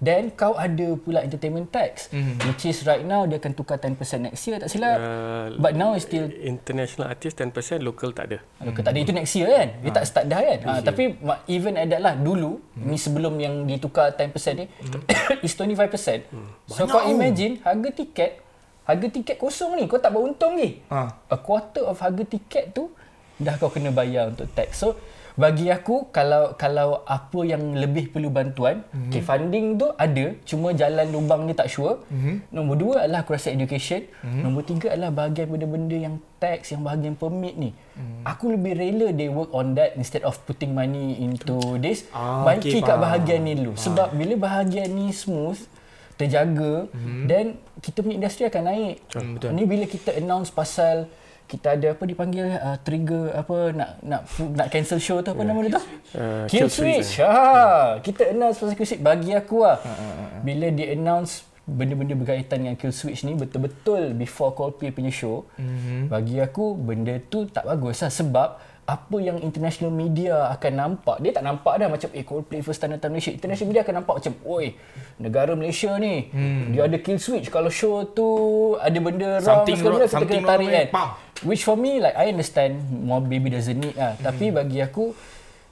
Then kau ada pula entertainment tax. Which is right now dia akan tukar 10% next year tak silap. Uh, But now it's still international artist 10%, local tak ada. Local tak ada itu next year kan. Dia tak start dah kan. Ha, tapi even at that lah dulu ni sebelum yang ditukar 10% ni is 25%. So kau imagine harga tiket harga tiket kosong ni kau tak beruntung ni. Ha. A quarter of harga tiket tu dah kau kena bayar untuk tax. So bagi aku kalau kalau apa yang lebih perlu bantuan, mm-hmm. okay, funding tu ada, cuma jalan lubang ni tak sure. Mm-hmm. Nombor dua adalah aku rasa education. Mm-hmm. Nombor tiga adalah bahagian benda-benda yang tax, yang bahagian permit ni. Mm-hmm. Aku lebih rela they work on that instead of putting money into this. Ah, Baiki okay, kat bahagian ni dulu. Sebab bila bahagian ni smooth, terjaga mm-hmm. then kita punya industri akan naik. Hmm, betul. Ni bila kita announce pasal kita ada apa dipanggil uh, trigger apa nak nak nak cancel show tu apa nama dia tu? Uh, Kill, kill switch. Ha, kita announce pasal kill switch bagi aku lah. Bila dia announce benda-benda berkaitan dengan kill switch ni betul-betul before Coldplay punya show, mm-hmm. bagi aku benda tu tak bagus lah sebab apa yang international media akan nampak. Dia tak nampak dah macam eh Coldplay first time datang Malaysia. International media akan nampak macam oi negara Malaysia ni hmm. dia ada kill switch. Kalau show tu ada benda wrong Something wrong- benda kita something kena tarik kan. which for me like I understand more baby doesn't need lah. Hmm. tapi bagi aku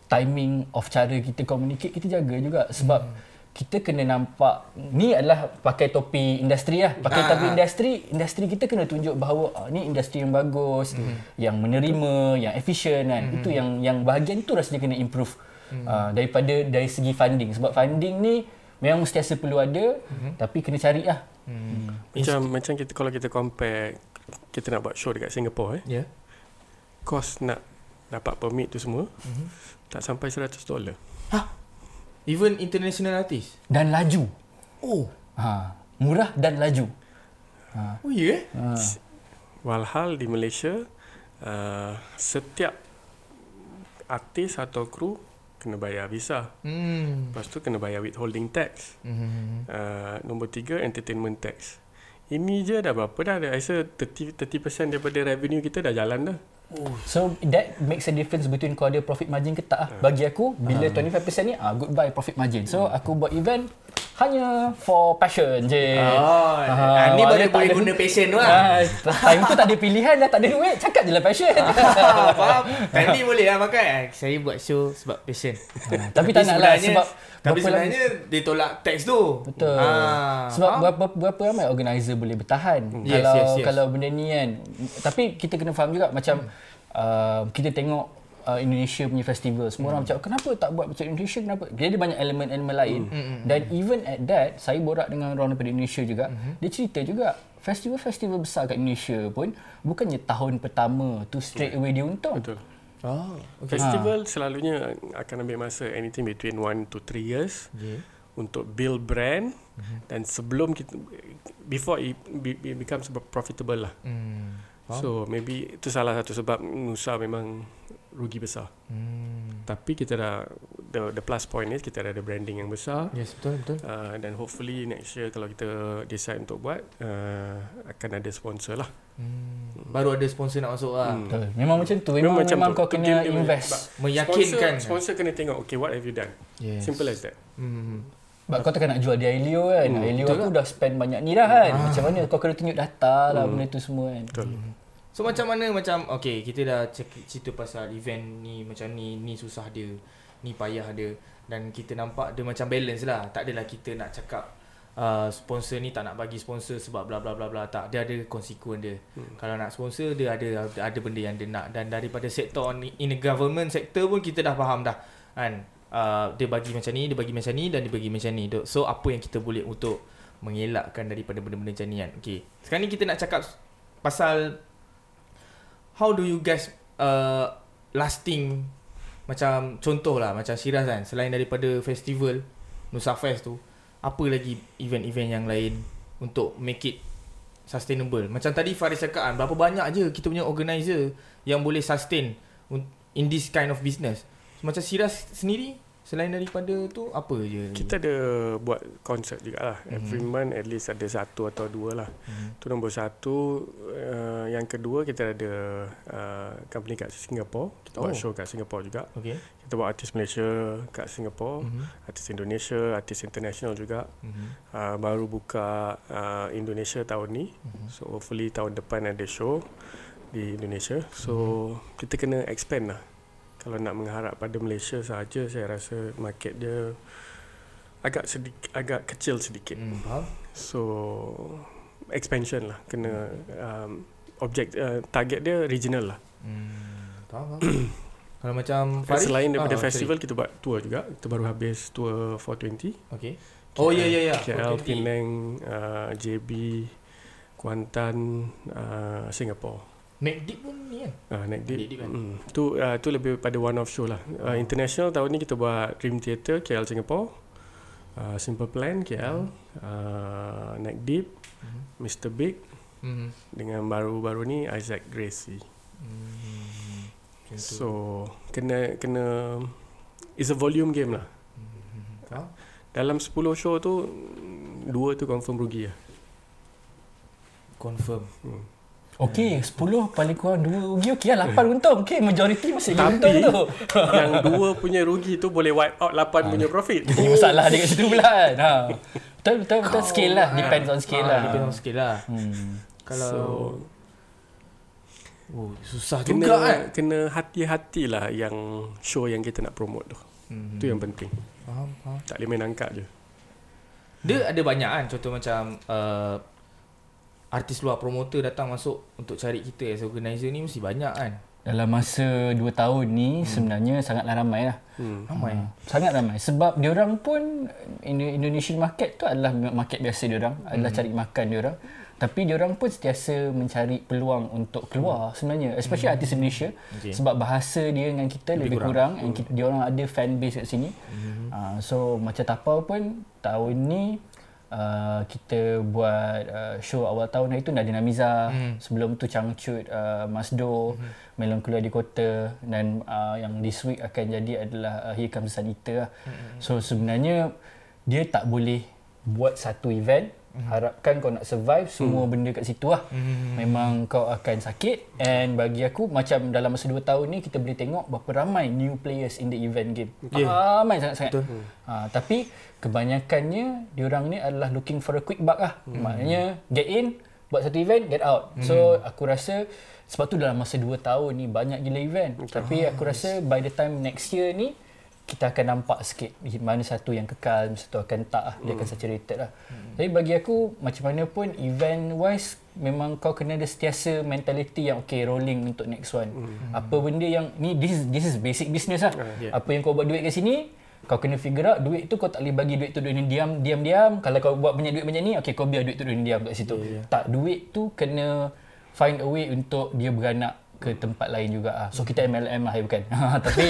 timing of cara kita communicate kita jaga juga. Sebab hmm. Kita kena nampak ni adalah pakai topi industri lah pakai Ah, topi ah. industri industri kita kena tunjuk bahawa ah, ni industri yang bagus hmm. yang menerima yang efisien kan hmm. itu yang yang bahagian tu rasanya kena improve hmm. uh, daripada dari segi funding sebab funding ni memang sentiasa perlu ada hmm. tapi kena cari lah hmm. Macam macam kita kalau kita compare kita nak buat show dekat Singapore eh. Yeah. Cost nak dapat permit tu semua mm-hmm. tak sampai 100 dolar. Even international artist. dan laju Oh. ha, murah dan laju Oh ya. Yeah? ha. Walhal di Malaysia uh, setiap artis atau kru kena bayar visa. Hmm. Lepas tu kena bayar withholding tax. Hmm. Uh, nombor tiga entertainment tax. Ini je dah berapa dah? Dah rasa 30, 30% daripada revenue kita dah jalan dah. So that makes a difference between kau ada profit margin ke tak lah. Bagi aku bila 25% ni ah goodbye profit margin. So aku buat event hanya for passion je. Oh, Ah, ni baru tak boleh guna passion tu lah. Ah, time tu tak ada pilihan dah tak ada duit cakap je lah passion. Faham? Tadi boleh lah pakai. Saya buat show sebab passion. Ah, tapi tak nak lah sebab Tapi berapa sebenarnya dia tolak teks tu. Betul. Ah, Sebab faham? berapa berapa ramai organizer boleh bertahan Yes, kalau yes, yes. kalau benda ni kan. Tapi kita kena faham juga macam uh, kita tengok uh, Indonesia punya festival. Semua orang macam kenapa tak buat macam Indonesia kenapa? Dia ada banyak elemen-elemen lain. Dan even at that saya borak dengan orang daripada Indonesia juga. Dia cerita juga festival-festival besar kat Indonesia pun bukannya tahun pertama tu straight away dia untung. Betul. Oh, Okay. Festival selalunya akan ambil masa anything between 1 to 3 years Yeah. untuk build brand dan sebelum kita before it be, it becomes profitable lah. Hmm. So maybe itu salah satu sebab Nusa memang rugi besar. Hmm. Tapi kita dah the the plus point is kita dah ada branding yang besar. Yes, betul betul. Uh, dan hopefully next year kalau kita decide untuk buat uh, akan ada sponsor lah. Hmm. Baru ada sponsor nak masuk lah. Hmm. Betul. Memang macam tu. Memang, memang, memang tu. kau kena dia- dia- invest. but Meyakinkan. Sponsor, sponsor kena tengok okay what have you done. Yes. Simple as that. Hmm. Sebab kau takkan nak jual dia Ailio kan. Hmm, Hmm, Ailio aku dah spend banyak ni dah kan. Ah. Macam mana kau kena tunjuk data lah Hmm. benda tu semua kan. Betul. So macam mana macam okay kita dah cerita pasal event ni macam ni ni susah dia ni payah dia dan kita nampak dia macam balance lah. Tak adalah kita nak cakap uh, sponsor ni tak nak bagi sponsor sebab bla bla bla bla. Tak dia ada konsekuen dia. Hmm. kalau nak sponsor dia ada ada benda yang dia nak. Dan daripada sektor ni in the government sector pun kita dah faham dah kan? Uh, dia bagi macam ni dia bagi macam ni dan dia bagi macam ni. So apa yang kita boleh untuk mengelakkan daripada benda-benda macam ni kan? Okay. Sekarang ni kita nak cakap pasal how do you guys uh, lasting macam contoh lah macam Shiraz kan? Selain daripada festival Nusa Fest tu apa lagi event-event yang lain untuk make it sustainable? Macam tadi Faris cakap kan berapa banyak je kita punya organizer yang boleh sustain in this kind of business. So, macam Shiraz sendiri selain daripada tu apa je? Kita ada buat konsert juga lah. Mhm. Every month at least ada satu atau dua lah. Mhm. Tu nombor satu. Uh, yang kedua kita ada uh, company kat Singapore. Kita buat Oh. show kat Singapore juga. okay Kita buat artis Malaysia kat Singapore. Mhm. Artis Indonesia, artis international juga. Mhm. Uh, baru buka uh, Indonesia tahun ni. Mhm. So hopefully tahun depan ada show di Indonesia. So Mhm. kita kena expand lah. Kalau nak mengharap pada Malaysia saja saya rasa market dia agak sedikit agak kecil sedikit. Hmm, So expansion lah kena um, objek uh, target dia regional lah. Hmm, faham. Kalau macam Faris, Faris Selain daripada Ah, festival kita buat tour juga. Kita baru habis tour 420. sorry. Okay. Oh ya ya ya. KL, 420. Penang, uh, JB, Kuantan, uh, Singapore. McDip pun ni kan. Ah, naik deep. Deep kan? Mm. Tu uh, tu lebih pada one off show lah. Uh, international tahun ni kita buat Dream Theatre KL Singapore. Uh, Simple Plan KL, uh, Neck Deep, Mhm. Mr Big Mhm. dengan baru-baru ni Isaac Gracie. Macam tu. So kena kena it's a volume game lah. Faham? Dalam 10 show tu dua tu confirm rugi lah. Confirm. Hmm. Okey, 10 paling kurang 2 rugi okey lah 8 untung. Okey, majority masih Tapi- untung tu. Yang dua punya rugi tu boleh wipe out 8 punya profit. Ini masalah dia kat situ pula kan. Ha. Betul betul betul scale lah, depends on scale Ah, lah. Depends on scale lah. Hmm. Kalau So oh, susah kena juga kan. kena hati-hatilah yang show yang kita nak promote tu. Mhm. Tu yang penting. Faham, faham. Tak boleh main angkat je. Dia ada banyak kan contoh macam uh, artis luar promoter datang masuk untuk cari kita as organizer ni mesti banyak kan. Dalam masa 2 tahun ni sebenarnya sangatlah ramai lah. Hmm. Ramai. Ha, sangat ramai. Sebab diorang pun Indo- Indonesian market tu adalah market biasa diorang. Adalah cari makan diorang. Tapi diorang pun sentiasa mencari peluang untuk keluar sebenarnya. Especially artis Indonesia. Okay. sebab bahasa dia dengan kita lebih, Lebih kurang, and kita diorang ada fan base kat sini. Uh, so macam tapau pun tahun ni Uh, kita buat uh, show awal tahun hari tu Nadine Amiza Hmm. sebelum tu Changcut uh, Masdo Melon Keluar di Kota. Dan uh, yang this week akan jadi adalah uh, Here Comes Eater lah. So sebenarnya dia tak boleh buat satu event harapkan kau nak survive semua benda kat situ lah. Memang kau akan sakit and bagi aku macam dalam masa 2 tahun ni kita boleh tengok berapa ramai new players in the event game. Yeah. Ramai sangat-sangat. Betul. Ha, tapi kebanyakannya diorang ni adalah looking for a quick buck lah. Hmm. Maknanya get in, buat satu event, get out. Hmm. So aku rasa sebab tu dalam masa 2 tahun ni banyak gila event. Tapi aku rasa by the time next year ni kita akan nampak sikit mana satu yang kekal, mana satu akan tak lah. Dia akan saturated lah. Hmm. Tapi bagi aku macam mana pun event wise memang kau kena ada setiasa mentality yang okay rolling untuk next one. Hmm. Apa benda yang ni this is, this is basic business lah. Yeah. Apa yang kau buat duit kat sini kau kena figure out duit tu kau tak boleh bagi duit tu duit ni diam diam diam kalau kau buat banyak duit macam ni okey kau biar duit tu duit ni diam kat situ yeah, yeah. tak duit tu kena find a way untuk dia beranak ke tempat lain juga ah. So kita MLM lah bukan. Tapi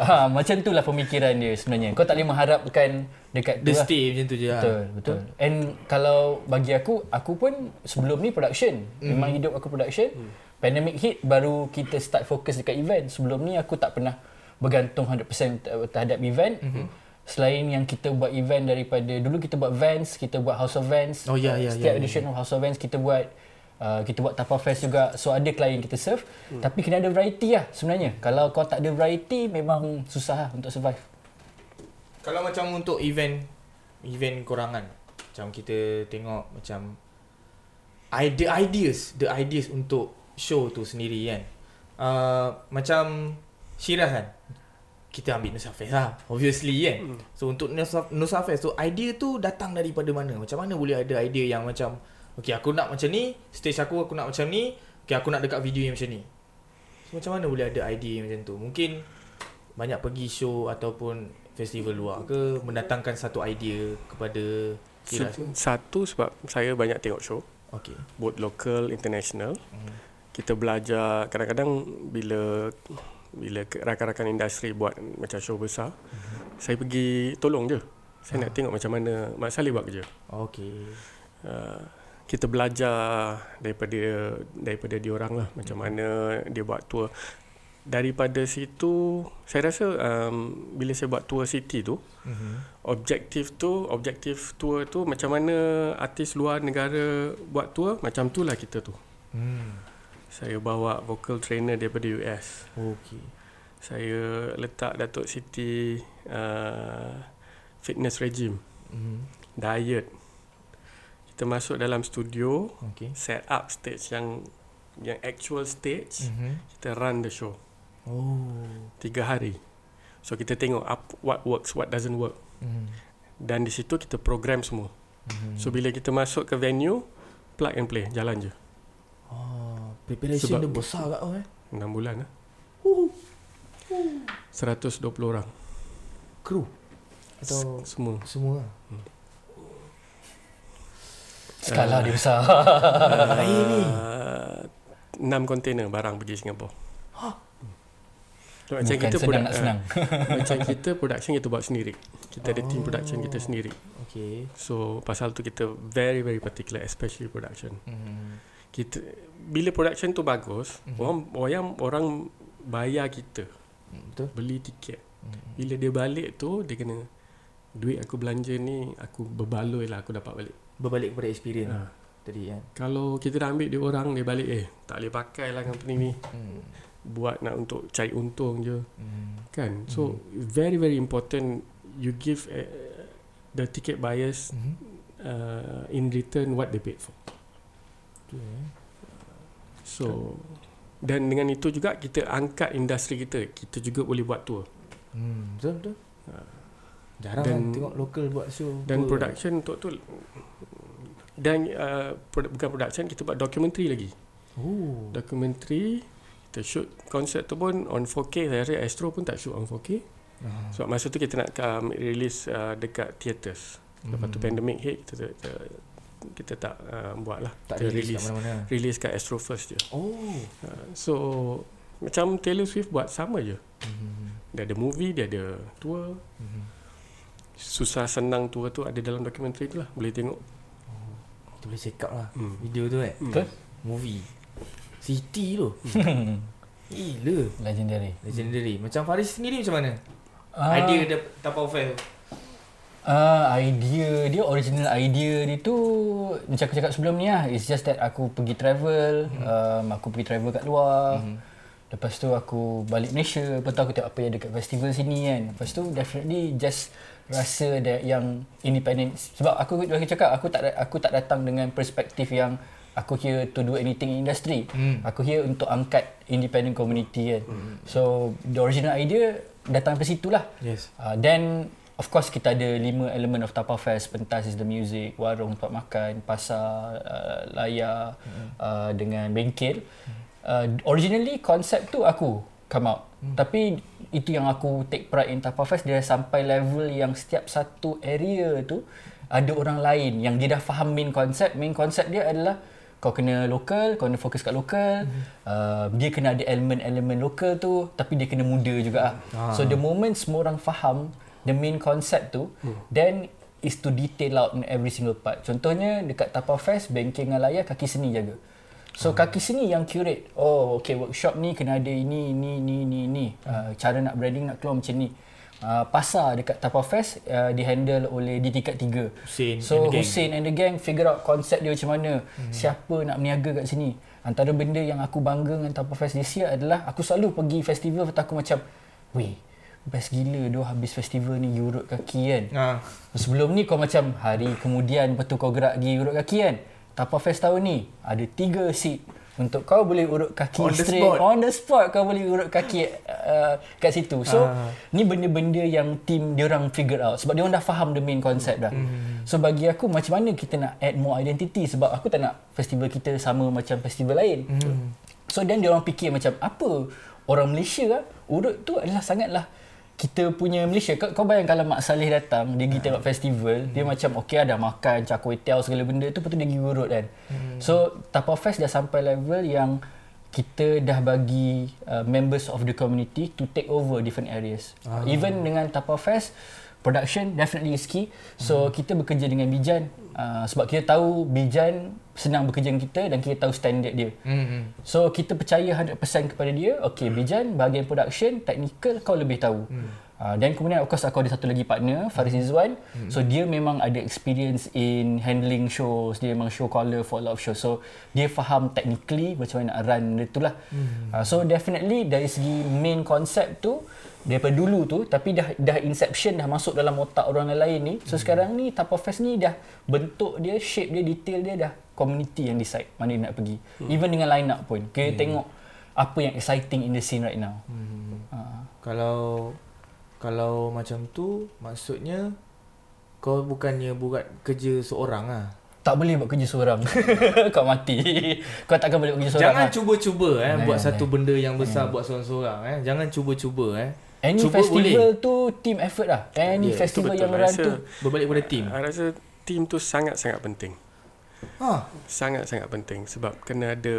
ha, macam tu lah pemikiran dia sebenarnya. Kau tak boleh mengharapkan dekat tu Dia lah. stay macam tu je lah. Betul, betul. And kalau bagi aku, aku pun sebelum ni production. Memang hidup aku production. Pandemic hit baru kita start fokus dekat event. Sebelum ni aku tak pernah bergantung 100% terhadap event. Selain yang kita buat event daripada dulu kita buat Vans, kita buat House of Vans. Oh, ya, ya, Setiap ya, ya. edition of House of Vans kita buat Uh, kita buat Tapa Fest juga. So ada klien kita serve hmm. Tapi kena ada variety lah sebenarnya. Kalau kau tak ada variety Memang susah lah untuk survive. Kalau macam untuk event event korangan macam kita tengok macam the ideas the ideas untuk show tu sendiri kan. Uh, macam Shiraz kan kita ambil Nusa Fest lah obviously kan. So untuk Nusa, Nusa Fest tu idea tu datang daripada mana? Macam mana boleh ada idea yang macam okay aku nak macam ni stage aku aku nak macam ni okay aku nak dekat video yang macam ni so macam mana boleh ada idea macam tu mungkin banyak pergi show ataupun festival luar ke mendatangkan satu idea kepada ke? Satu sebab saya banyak tengok show Okay. both local international. Hmm. kita belajar kadang-kadang bila bila rakan-rakan industri buat macam show besar, mm-hmm. saya pergi tolong je. Saya nak tengok macam mana Mak Saleh buat kerja. Okey. Uh, kita belajar daripada daripada dia orang lah macam mana dia buat tour daripada situ saya rasa um, bila saya buat tour city tu Mhm. objektif tu objektif tour tu macam mana artis luar negara buat tour macam tu lah kita tu Hmm. saya bawa vocal trainer daripada US Okey. saya letak Datuk Siti uh, fitness regime Mhm. diet kita masuk dalam studio Okey. set up stage yang yang actual stage Mhm. kita run the show Oh. tiga hari so kita tengok up, what works what doesn't work Mhm. dan di situ kita program semua Mhm. so bila kita masuk ke venue plug and play jalan je Oh, preparation Sebab- dia besar kat kau eh. 6 bulan lah 120 orang Kru atau S- semua semua. Skala dia besar. Air ni. uh, 6 kontainer barang pergi Singapura So, macam Bukan kita senang produk- nak senang. uh, macam kita production kita buat sendiri kita ada team production kita sendiri Okey. so pasal tu kita very very particular especially production Mhm. kita bila production tu bagus mm-hmm. orang orang orang bayar kita Hmm, Betul. beli tiket Mhm. bila dia balik tu dia kena duit aku belanja ni aku berbaloi lah aku dapat balik Berbalik kepada experience ha. tadi kan. kalau kita dah ambil dia orang dia balik eh tak boleh pakai lah company ni Hmm. buat nak untuk cari untung je Hmm. kan so very very important you give uh, the ticket buyers Mhm. uh, in return what they paid for Betul eh. So dan dengan itu juga kita angkat industri kita. Kita juga boleh buat tour. Hmm, betul betul. Jarang Dan- kan tengok lokal buat show. Dan production untuk tu dan uh, produ- bukan production kita buat documentary lagi. Oh. Documentary kita shoot konsert tu pun on 4K saya rasa Astro pun tak shoot on 4K. Ah. Sebab masa tu kita nak um, release uh, dekat theatres. Lepas tu Mhm. pandemic hit kita kita, kita tak uh, buat lah. Tak kita release release kat mana-mana. release kat Astro first je. Oh. Uh, so macam Taylor Swift buat sama je. Mhm. Dia ada movie, dia ada tour. Mhm. Susah senang tour tu ada dalam dokumentari tu lah. Boleh tengok. Kita boleh check out lah Hmm. video tu eh. Hmm. Betul? Movie. City tu. Gila. Legendary. Legendary. Macam Faris sendiri macam mana? Ah, Idea dia Tapau Fair tu. Ah, idea dia original idea dia tu macam aku cakap sebelum ni lah. It's just that aku pergi travel, um, aku pergi travel kat luar. Lepas tu aku balik Malaysia, lepas tu aku tengok apa yang ada kat festival sini kan. Lepas tu definitely just rasa that yang independent sebab aku aku cakap aku tak aku tak datang dengan perspektif yang aku here to do anything in industry. Hmm. Aku here untuk angkat independent community kan. So the original idea datang dari situ lah. Yes. Uh, then of course kita ada lima elemen of Tapa Fest. Pentas is the music, warung tempat makan, pasar, uh, layar uh, dengan bengkel. Uh, originally konsep tu aku come out. Tapi itu yang aku take pride in Tapa Fest dia sampai level yang setiap satu area tu ada orang lain yang dia dah faham main konsep. Main konsep dia adalah kau kena lokal, kau kena fokus kat lokal. Uh, dia kena ada elemen-elemen lokal tu tapi dia kena muda juga ah. So the moment semua orang faham the main concept tu then is to detail out in every single part. Contohnya dekat Tapa Fest bengkel dengan layar kaki seni jaga. So kaki seni yang curate. Oh okay workshop ni kena ada ini ini ini ini ini. Uh, cara nak branding nak keluar macam ni. Uh, pasar dekat Tapa Fest uh, dihandle oleh di tingkat 3. Hussein So and. Hussein and the gang figure out konsep dia macam mana. Hmm. Siapa nak berniaga kat sini. Antara benda yang aku bangga dengan Tapa Fest this year adalah aku selalu pergi festival tu aku macam weh best gila dia habis festival ni urut kaki kan. Ha. Sebelum ni kau macam hari kemudian lepas tu kau gerak pergi urut kaki kan. Tapa Fest tahun ni ada tiga seat untuk kau boleh urut kaki On the straight spot. on the spot kau boleh urut kaki uh, kat situ. So Ah. ni benda-benda yang team dia orang figure out sebab dia orang dah faham the main concept dah. Hmm. So bagi aku macam mana kita nak add more identity sebab aku tak nak festival kita sama macam festival lain. Hmm. So then dia orang fikir macam apa orang Malaysia ah, urut tu adalah sangatlah kita punya Malaysia kau, kau bayang kalau Mak Saleh datang dia pergi tengok festival dia macam okey ada makan cak kuih tiaw segala benda tu lepas tu dia pergi urut kan so Tapa Fest dah sampai level yang kita dah bagi uh, members of the community to take over different areas. Ah. Even dengan Tapa Fest, production definitely is key. So hmm. kita bekerja dengan Bijan uh, sebab kita tahu Bijan senang bekerja dengan kita dan kita tahu standard dia. Hmm. So kita percaya 100% kepada dia. Okay, Bijan bahagian production, technical kau lebih tahu. Hmm. Uh, dan kemudian of course aku ada satu lagi partner Faris Izwan hmm. so dia memang ada experience in handling shows dia memang show caller for a lot of shows so dia faham technically macam mana nak run dia tu lah hmm. uh, so definitely dari segi main concept tu daripada dulu tu tapi dah dah inception dah masuk dalam otak orang lain ni so hmm. sekarang ni Tapa Fest ni dah bentuk dia shape dia detail dia dah community yang decide mana dia nak pergi hmm. even dengan line up pun kita yeah. tengok apa yang exciting in the scene right now hmm. uh. kalau kalau macam tu maksudnya kau bukannya buat kerja seorang ah. Tak boleh buat kerja seorang. kau mati. Kau takkan boleh buat kerja seorang. Jangan lah. cuba-cuba eh buat satu benda yang besar nah. buat seorang-seorang eh. Jangan cuba-cuba eh. Any cuba festival boleh. tu team effort lah. Any yeah, festival yang run tu berbalik pada team. Saya rasa team tu sangat-sangat penting. Ha. Sangat-sangat penting sebab kena ada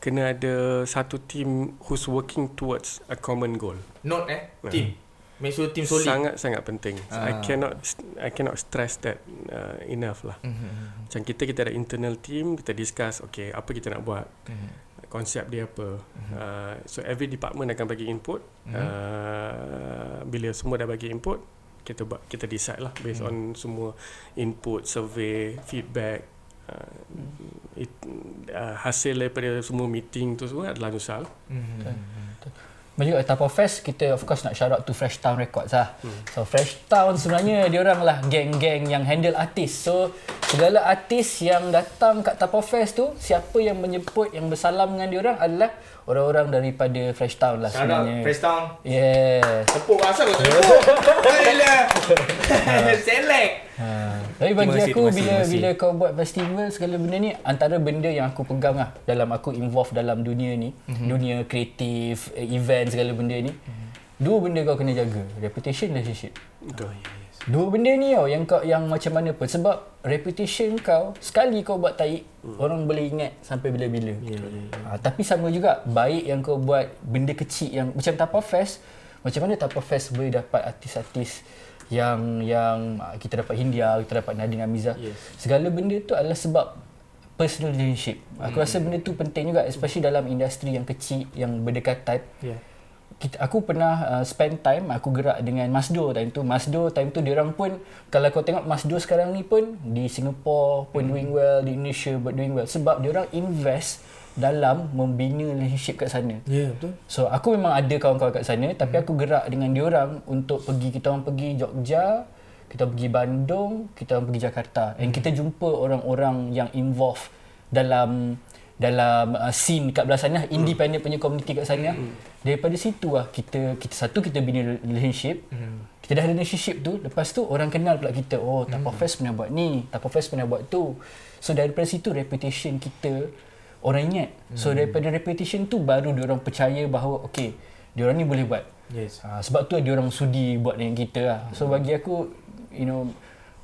kena ada satu team who's working towards a common goal. Not eh team. Make sure team solid. Sangat sangat penting. Uh. I cannot I cannot stress that uh, enough lah. Mm-hmm. Macam kita kita ada internal team kita discuss okay apa kita nak buat. Mm-hmm. Konsep dia apa. Mm-hmm. Uh, so every department akan bagi input. Mm-hmm. Uh, bila semua dah bagi input kita buat kita decide lah based mm-hmm. on semua input, survey, feedback uh, it, uh, hasil daripada semua meeting tu semua adalah Nusal. Mm-hmm. Juga Tapo Fest kita of course nak shout out to Fresh Town Records lah. Hmm. So Fresh Town sebenarnya dia orang lah geng-geng yang handle artis. So segala artis yang datang kat Tapo Fest tu siapa yang menyebut yang bersalam dengan dia orang adalah orang-orang daripada Fresh Town lah sebenarnya. Fresh Town. Yeah. Tepuk asal kau tepuk. Baiklah. Select. Ha. Tapi bagi masih, aku bila masih. bila kau buat festival segala benda ni antara benda yang aku pegang lah dalam aku involve dalam dunia ni, mm-hmm. dunia kreatif, event segala benda ni. Mm-hmm. Dua benda kau kena jaga, reputation dan relationship. Betul. Oh, yeah. Dua benda ni tau yang kau yang macam mana pun sebab reputation kau sekali kau buat taik hmm. orang boleh ingat sampai bila-bila. Yeah, yeah, yeah. Ha, tapi sama juga baik yang kau buat benda kecil yang macam Tapa Fest macam mana Tapa Fest boleh dapat artis-artis yang yang ah, kita dapat Hindia, kita dapat Nadine Amiza. Yes. Segala benda tu adalah sebab personal relationship. Aku hmm. rasa benda tu penting juga especially dalam industri yang kecil yang berdekatan. Yeah kita, aku pernah uh, spend time aku gerak dengan Masdo time tu Masdo time tu dia orang pun kalau kau tengok Masdo sekarang ni pun di Singapore pun hmm. doing well di Indonesia pun doing well sebab dia orang invest dalam membina relationship kat sana. Ya yeah, betul. So aku memang ada kawan-kawan kat sana tapi hmm. aku gerak dengan dia orang untuk pergi kita orang pergi Jogja, kita pergi Bandung, kita orang pergi Jakarta. And kita jumpa orang-orang yang involved dalam dalam uh, scene kat belah sana hmm. independent punya community kat sana hmm. daripada situ lah kita kita satu kita bina relationship hmm. kita dah relationship tu lepas tu orang kenal pula kita oh Tapo hmm. Fest pernah buat ni Tapo Fest pernah buat tu so daripada situ reputation kita orang ingat hmm. so daripada reputation tu baru dia orang percaya bahawa okey dia orang ni boleh buat yes uh, sebab tu dia orang sudi buat dengan kita lah so hmm. bagi aku you know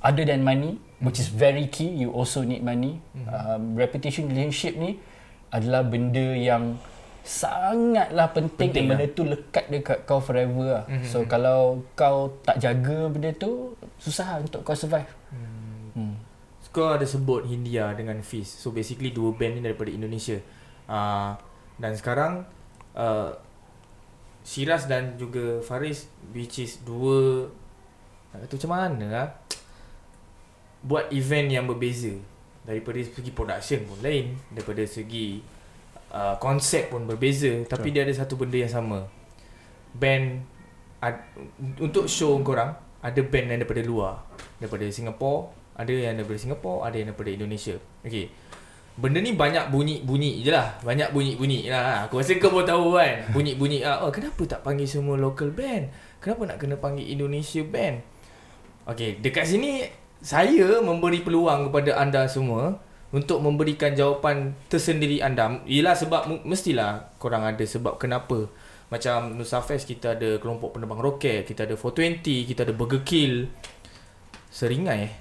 other than money which is very key you also need money mm-hmm. um, reputation relationship ni adalah benda yang sangatlah penting, penting benda lah. tu lekat dekat kau forever lah. Mm-hmm. so kalau kau tak jaga benda tu susah lah untuk kau survive mm. Hmm. kau ada sebut Hindia dengan Fizz so basically dua band ni daripada Indonesia uh, dan sekarang uh, Shiraz dan juga Faris which is dua nak kata macam mana lah buat event yang berbeza. Daripada segi production pun lain daripada segi uh, konsep pun berbeza tapi dia ada satu benda yang sama. Band ad, untuk show korang ada band yang daripada luar. Daripada Singapore ada yang daripada Singapore ada yang daripada Indonesia. Okey. Benda ni banyak bunyi-bunyi je lah. Banyak bunyi-bunyi lah. Aku rasa kau pun tahu kan. Bunyi-bunyi lah oh kenapa tak panggil semua local band? Kenapa nak kena panggil Indonesia band? Okey dekat sini saya memberi peluang kepada anda semua untuk memberikan jawapan tersendiri anda. Ialah sebab mestilah korang ada sebab kenapa. Macam Nusa Fest kita ada kelompok penerbang roket, kita ada 420, kita ada Burger Kill. Seringai eh.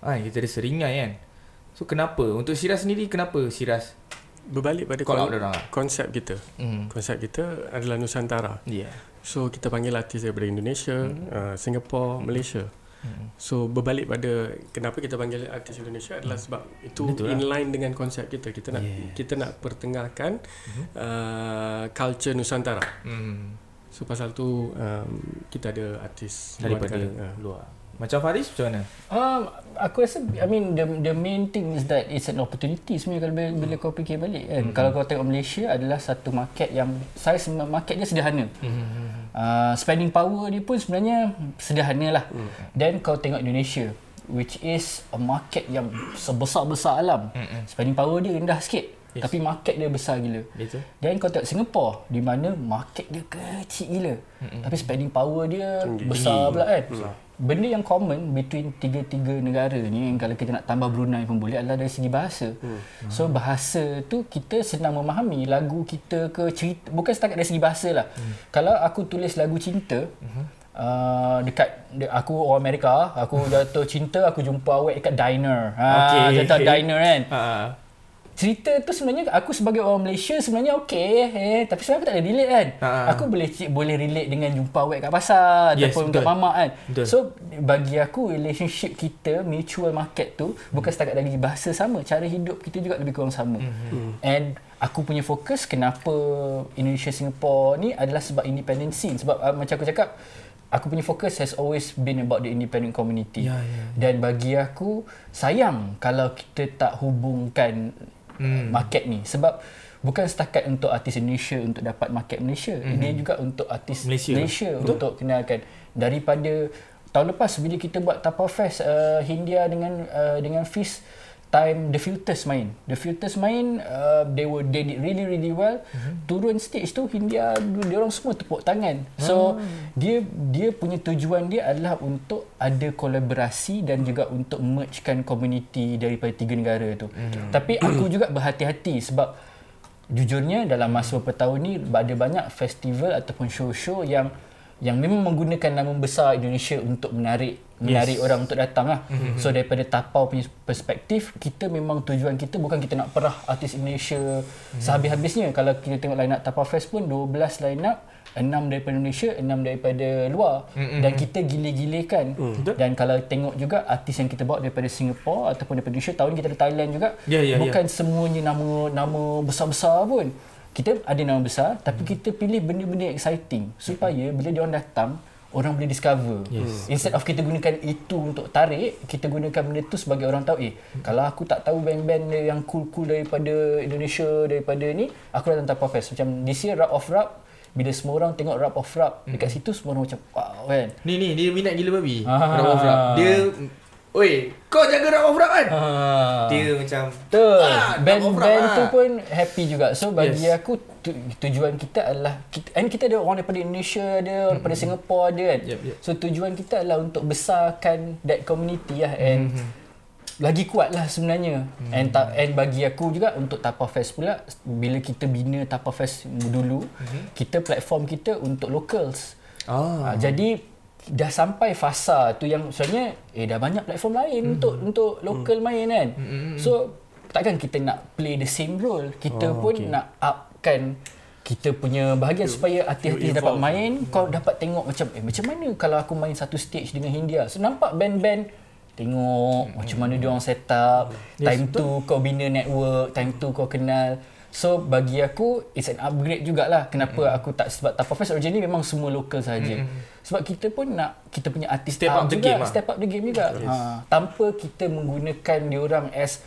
Ha, kita ada seringai kan. So kenapa? Untuk Siras sendiri kenapa Siras berbalik pada Call kon- diorang lah. konsep kita. Hmm. Konsep kita adalah Nusantara. Yeah. So kita panggil artis daripada Indonesia, Hmm. uh, Singapore, Malaysia. So berbalik pada kenapa kita panggil artis Indonesia adalah sebab itu Hmm. Betul lah. in line dengan konsep kita. Kita nak Yeah. kita nak pertengahkan uh, culture Nusantara. Hmm. So pasal tu um, kita ada artis luar Daripada negara. Uh. luar. Macam Faris macam mana? Um, aku rasa I mean the the main thing is that it's an opportunity sebenarnya kalau bila, bila kau fikir balik kan. Mm-hmm. Kalau kau tengok Malaysia adalah satu market yang size market dia sederhana. Mm-hmm. Uh, spending power dia pun sebenarnya sederhana lah. Mm. Then kau tengok Indonesia which is a market yang sebesar-besar alam. Mm-hmm. Spending power dia rendah sikit. Yes. Tapi market dia besar gila. Betul. Dan kau tengok Singapore di mana market dia kecil gila. Mm-hmm. Tapi spending power dia Tinggi. besar pula kan. Besar. Benda yang common between tiga-tiga negara ni yang kalau kita nak tambah Brunei pun boleh adalah dari segi bahasa. Hmm. So bahasa tu kita senang memahami lagu kita ke cerita bukan setakat dari segi bahasa lah. Hmm. Kalau aku tulis lagu cinta hmm. Uh, dekat de, aku orang Amerika aku jatuh cinta aku jumpa awak dekat diner ha Okay. contoh diner kan Ha. cerita tu sebenarnya aku sebagai orang Malaysia sebenarnya okey eh tapi sebenarnya aku tak boleh relate kan. Ha. Aku boleh boleh relate dengan jumpa awak kat pasar Yes, ataupun betul. kat mamak kan. Betul. So bagi aku relationship kita mutual market tu bukan setakat dari bahasa sama, cara hidup kita juga lebih kurang sama. Mm-hmm. And aku punya fokus kenapa Indonesia Singapore ni adalah sebab independent scene sebab uh, macam aku cakap Aku punya fokus has always been about the independent community. Ya, ya. Dan bagi aku sayang kalau kita tak hubungkan hmm. market ni sebab bukan setakat untuk artis Indonesia untuk dapat market Malaysia. Hmm. Dia juga untuk artis Malaysia. Malaysia, untuk kenalkan daripada tahun lepas bila kita buat Tapau Fest uh, Hindia dengan uh, dengan Fiz time The Filters main. The Filters main uh, they were they did really really well. Mm-hmm. Turun stage tu Hindia dia orang semua tepuk tangan. So dia dia punya tujuan dia adalah untuk ada kolaborasi dan juga untuk mergekan community daripada tiga negara tu. Mm. Tapi aku juga berhati-hati sebab jujurnya dalam masa beberapa tahun ni ada banyak festival ataupun show-show yang yang memang menggunakan nama besar Indonesia untuk menarik menarik yes. orang untuk datang lah. Mm-hmm. So daripada tapau punya perspektif, kita memang tujuan kita bukan kita nak perah artis Indonesia mm-hmm. sehabis-habisnya. Kalau kita tengok line up Tapau Fest pun 12 line up, 6 daripada Indonesia, 6 daripada luar. Mm-hmm. Dan kita gile-gilekan. Mm-hmm. Dan kalau tengok juga artis yang kita bawa daripada Singapore ataupun daripada Indonesia, tahun ni kita ada Thailand juga. Ya, ya, bukan semuanya nama nama besar-besar pun. Kita ada nama besar tapi hmm. kita pilih benda-benda exciting supaya bila dia orang datang orang boleh discover. Yes. Instead of kita gunakan itu untuk tarik, kita gunakan benda tu sebagai orang tahu eh kalau aku tak tahu band-band yang cool-cool daripada Indonesia daripada ni, aku datang Tapau Fest. Macam this year Rap of Rap bila semua orang tengok Rap of Rap dekat situ semua orang macam wow kan. Ni ni dia minat gila babi. Ah. Rap of rap. Dia Oi, kau jaga rap of rap kan? Ah. Dia macam Betul. Ah, Band-band rap tu ah. pun happy juga. So bagi Yes. aku tu, tujuan kita adalah kita, and kita ada orang daripada Indonesia ada, orang daripada Singapore ada kan. Yep, yep. So tujuan kita adalah untuk besarkan that community lah and Mm-hmm. lagi kuat lah sebenarnya. Mm. And ta, and bagi aku juga untuk Tapau Fest pula bila kita bina Tapau Fest dulu, Mm-hmm. kita platform kita untuk locals. Ah. Ah. jadi dah sampai fasa tu yang sebenarnya eh dah banyak platform lain mm. untuk untuk local mm. main kan. Mm. So takkan kita nak play the same role. Kita oh, pun okay. nak upkan kita punya bahagian you, supaya artis-artis dapat main, mm. kau dapat tengok macam eh macam mana kalau aku main satu stage dengan Hindia. So nampak band-band tengok mm. macam mana dia orang set up. Yes, time betul. tu kau bina network, time tu kau kenal. So bagi aku it's an upgrade jugalah kenapa mm. aku tak sebab Tapau Fest originally memang semua local saja. Mm. Sebab kita pun nak kita punya artis Step up the juga, game lah. step up the game juga. Yes. Ha, tanpa kita menggunakan diorang as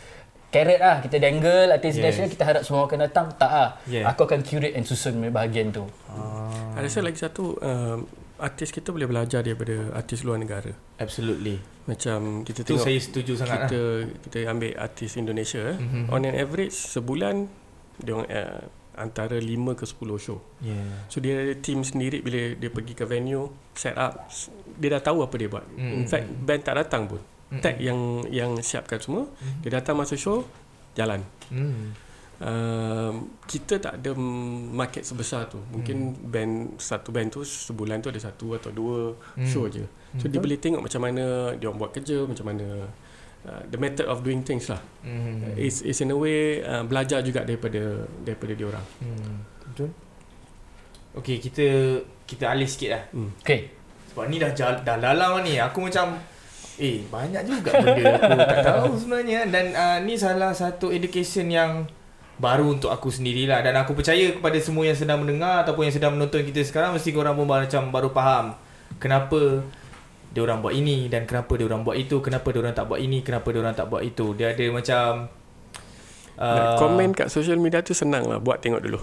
carrot lah kita dangle artis yes. national kita harap semua akan datang tak ah Yeah. aku akan curate and susun bahagian tu Ah. Ada rasa lagi satu um, artis kita boleh belajar daripada artis luar negara. Absolutely. Macam kita Tu tengok saya setuju sangat kita lah. kita ambil artis Indonesia Mhm. mm-hmm. on an average sebulan dia orang uh, antara 5 ke 10 show. Yeah. So dia ada team sendiri bila dia pergi ke venue set up dia dah tahu apa dia buat. Mm. Mm. In fact band tak datang pun. Mm. Tag yang yang siapkan semua, mm. dia datang masa show jalan. Hmm. Uh, kita tak ada market sebesar tu. Mungkin hmm. band satu band tu sebulan tu ada satu atau dua Hmm. show je. So dia boleh tengok macam mana dia orang buat kerja, macam mana uh, the method of doing things lah. Hmm. It's, it's in a way uh, belajar juga daripada daripada dia orang. Hmm. Betul. Okay, kita kita alih sikit lah. Okay. Sebab ni dah jal, dah lalang ni. Aku macam eh banyak juga benda aku tak tahu sebenarnya dan uh, ni salah satu education yang baru untuk aku sendirilah dan aku percaya kepada semua yang sedang mendengar ataupun yang sedang menonton kita sekarang mesti korang pun macam baru faham kenapa dia orang buat ini dan kenapa dia orang buat itu, kenapa dia orang tak buat ini, kenapa dia orang tak buat itu. Dia ada macam Nak uh, komen kat social media tu senang lah buat tengok dulu.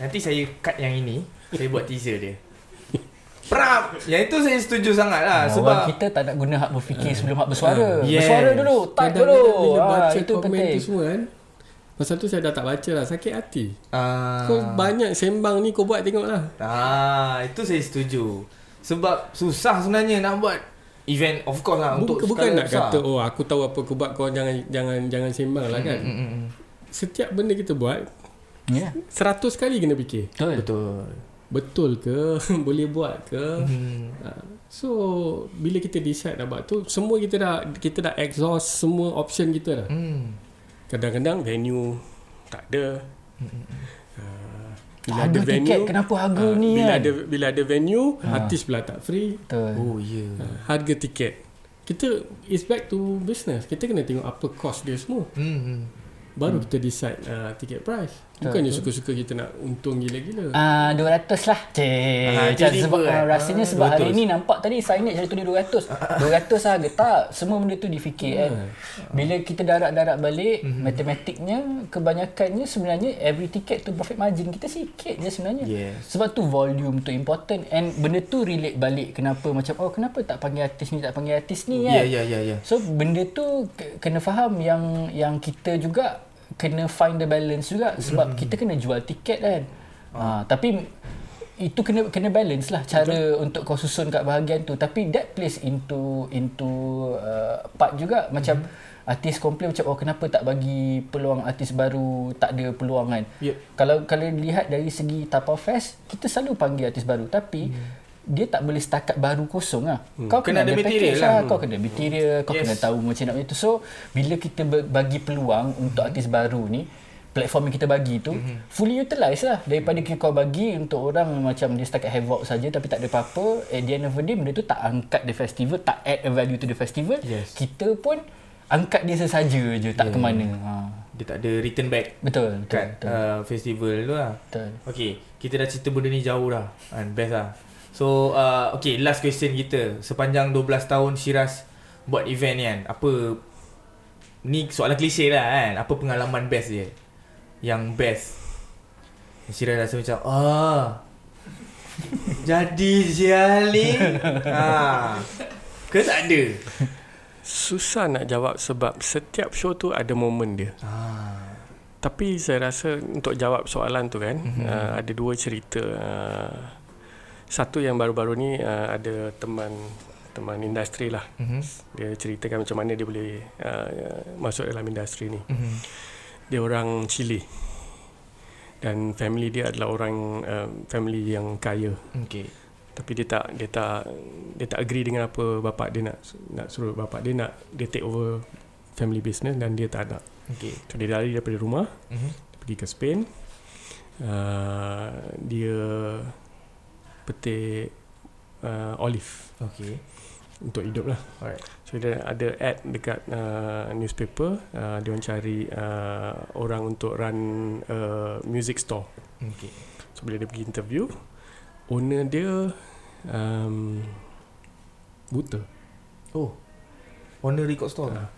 Nanti saya cut yang ini Saya buat teaser dia Prap Yang itu saya setuju sangat lah Sebab Sebab orang kita tak nak guna hak berfikir sebelum hak bersuara. Yes. Bersuara dulu, type dulu. Bila Ah, baca itu komen penting. tu semua kan Pasal tu saya dah tak baca lah Sakit hati ah, Kau banyak sembang ni kau buat tengok lah ah, Itu saya setuju Sebab susah sebenarnya nak buat Event of course lah Untuk Bukan, nak besar. kata Oh aku tahu apa kau buat Kau jangan jangan jangan sembang lah kan Mm, mm, mm. Setiap benda kita buat Ya. Seratus kali kena fikir Betul. Betul Betul ke Boleh buat ke hmm. Ah, So Bila kita decide nak buat tu Semua kita dah Kita dah exhaust Semua option kita dah Hmm. Kadang-kadang venue Tak ada Ah, Bila Harga ada venue tiket kenapa harga ah, ni Bila kan? ada Bila ada venue Artis pula tak free Betul. Oh ya yeah. Ah, Harga tiket Kita It's back to business Kita kena tengok apa cost dia semua hmm. hmm. Baru kita decide uh, ticket price Bukannya suka-suka kita nak untung gila-gila Ah, 200 lah. Cik. Ah, sebab ah, rasanya Ah, sebab hari 200. ni nampak tadi signage hari tu dia 200. 200 harga tak. Semua benda tu difikir kan. Bila kita darat-darat balik, Mhm. matematiknya kebanyakannya sebenarnya every ticket tu profit margin kita sikit je sebenarnya. Yes. Sebab tu volume tu important and benda tu relate balik kenapa macam oh kenapa tak panggil artis ni tak panggil artis ni Ya kan. ya ya ya So benda tu ke- kena faham yang yang kita juga kena find the balance juga. Sebab kita kena jual tiket kan. Ha, tapi itu kena kena balance lah cara untuk kau susun kat bahagian tu. Tapi that plays into into uh, part juga macam artis komplain macam oh kenapa tak bagi peluang artis baru? Tak ada peluang kan. Yep. Kalau kalau dilihat dari segi Tapau Fest kita selalu panggil artis baru. Tapi dia tak boleh setakat baru kosong lah. Kau Kena kena, ada material lah. lah. Kau kena material, kau Yes. kena tahu macam nak itu. So, bila kita bagi peluang untuk artis baru ni, platform yang kita bagi tu Mhm. fully utilize lah daripada kau bagi untuk orang macam dia setakat havoc saja tapi tak ada apa-apa at the end of the day benda tu tak angkat the festival tak add a value to the festival Yes. kita pun angkat dia sesaja je tak Yeah. ke mana ha. Dia tak ada return back betul betul, Kan betul, uh, Festival tu lah betul. Okay Kita dah cerita benda ni jauh dah kan, Best lah So uh, Okay last question kita Sepanjang 12 tahun Shiraz Buat event ni kan Apa Ni soalan klise lah kan Apa pengalaman best dia Yang best Shiraz rasa macam Ah Jadi sial ni ha. Ke tak ada Susah nak jawab sebab setiap show tu ada momen dia. ah. Tapi saya rasa untuk jawab soalan tu kan, Mhm. mm-hmm. uh, ada dua cerita. Uh, satu yang baru-baru ni uh, ada teman teman industri lah. mm-hmm. Dia ceritakan macam mana dia boleh uh, masuk dalam industri ni. Mm-hmm. Dia orang Chile. Dan family dia adalah orang uh, family yang kaya. Okay Tapi dia tak dia tak dia tak agree dengan apa bapak dia nak nak suruh bapak dia nak dia take over family business dan dia tak nak. Okay So dia lari daripada rumah mm-hmm. dia pergi ke Spain. Uh, dia petik uh, olive Okay untuk hidup lah. Alright So dia ada ad dekat uh, newspaper. Uh, dia orang cari uh, orang untuk run uh, music store. Okay So bila dia pergi interview, owner dia um, buta. Oh Owner record store Ah.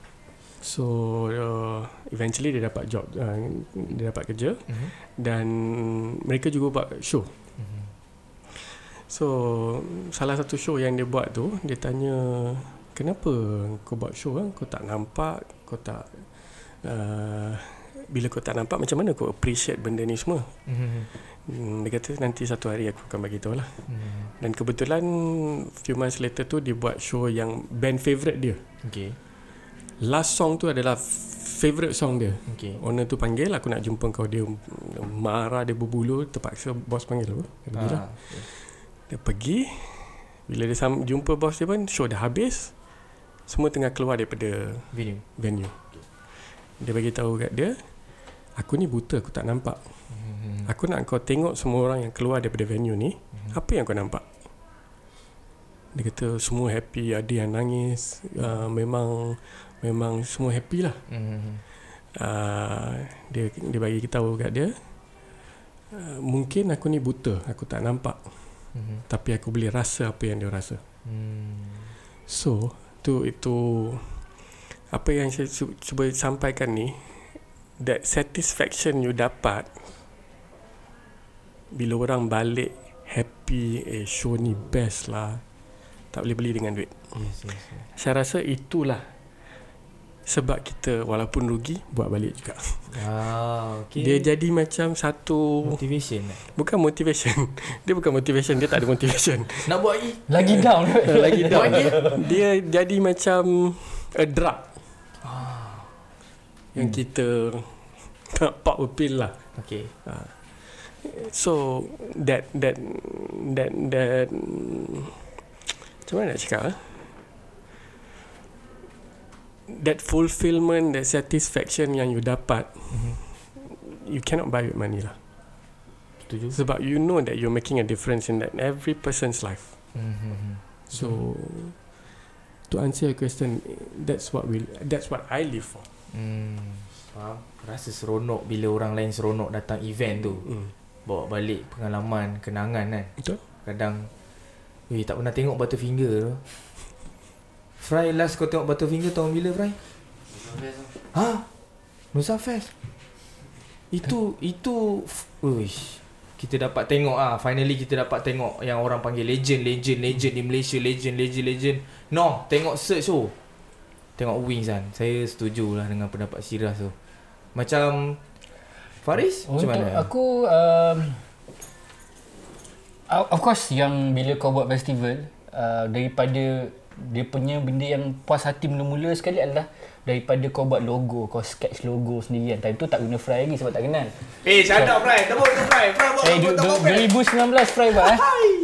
So uh, eventually dia dapat job, uh, dia dapat kerja mm-hmm. dan mereka juga buat show. So salah satu show yang dia buat tu dia tanya kenapa kau buat show kan kau tak nampak kau tak uh, bila kau tak nampak macam mana kau appreciate benda ni semua? Mm-hmm. hmm, dia kata nanti satu hari aku akan bagi tahu lah. Mm-hmm. dan kebetulan few months later tu dia buat show yang band favourite dia. Okay. Last song tu adalah favourite song dia. Okay. Owner tu panggil aku nak jumpa kau. Dia marah dia berbulu terpaksa bos panggil apa dia pergi lah. ah. Dia pergi Bila dia sam- jumpa bos dia pun Show dah habis semua tengah keluar daripada Venue. venue. Dia bagi tahu kat dia, aku ni buta, aku tak nampak. Aku nak kau tengok semua orang yang keluar daripada venue ni, apa yang kau nampak? Dia kata semua happy, ada yang nangis, uh, memang memang semua happy lah. Mm-hmm. Uh, dia dia bagi tahu kat dia, uh, mungkin aku ni buta, aku tak nampak. Mm-hmm. Tapi aku boleh rasa apa yang dia rasa. Mm. So, tu itu apa yang saya cu- cuba sampaikan ni that satisfaction you dapat bila orang balik happy eh show ni best lah tak boleh beli dengan duit Yes, yes, yes. saya rasa itulah sebab kita walaupun rugi buat balik juga Ah, okay. dia jadi macam satu motivation. eh? bukan motivation dia bukan motivation dia tak ada motivation Nak buat lagi? Lagi down. lagi down dia jadi macam a drug yang kita nak pop a pill lah Okay. so that that that that macam mana nak cakap eh? That fulfillment that satisfaction yang you dapat Mm-hmm. you cannot buy with money lah Setuju. sebab you know that you're making a difference in that every person's life Mm-hmm. So to answer your question, that's what we that's what I live for. Hmm. Faham? Rasa seronok bila orang lain seronok datang event tu. Mm. Bawa balik pengalaman, kenangan kan. Betul? Kadang Weh tak pernah tengok Butterfinger tu Fry last kau tengok Butterfinger tahun bila Fry? Ha? Nusa Fest? Itu Itu Uish. Kita dapat tengok ah finally kita dapat tengok yang orang panggil legend legend legend di Malaysia legend legend legend. No tengok search tu. Tengok wings kan. Saya setuju lah dengan pendapat Siras tu. Macam Faris macam Untuk mana? aku um, of of course yang bila kau buat festival uh, daripada dia punya benda yang puas hati mula-mula sekali adalah daripada kau buat logo kau sketch logo sendiri kan time tu tak guna Fry lagi sebab tak kenal eh shut up Fry tepuk tu Fry Fry buat Eh, logo du- tak du- apa 2019 Fry buat eh.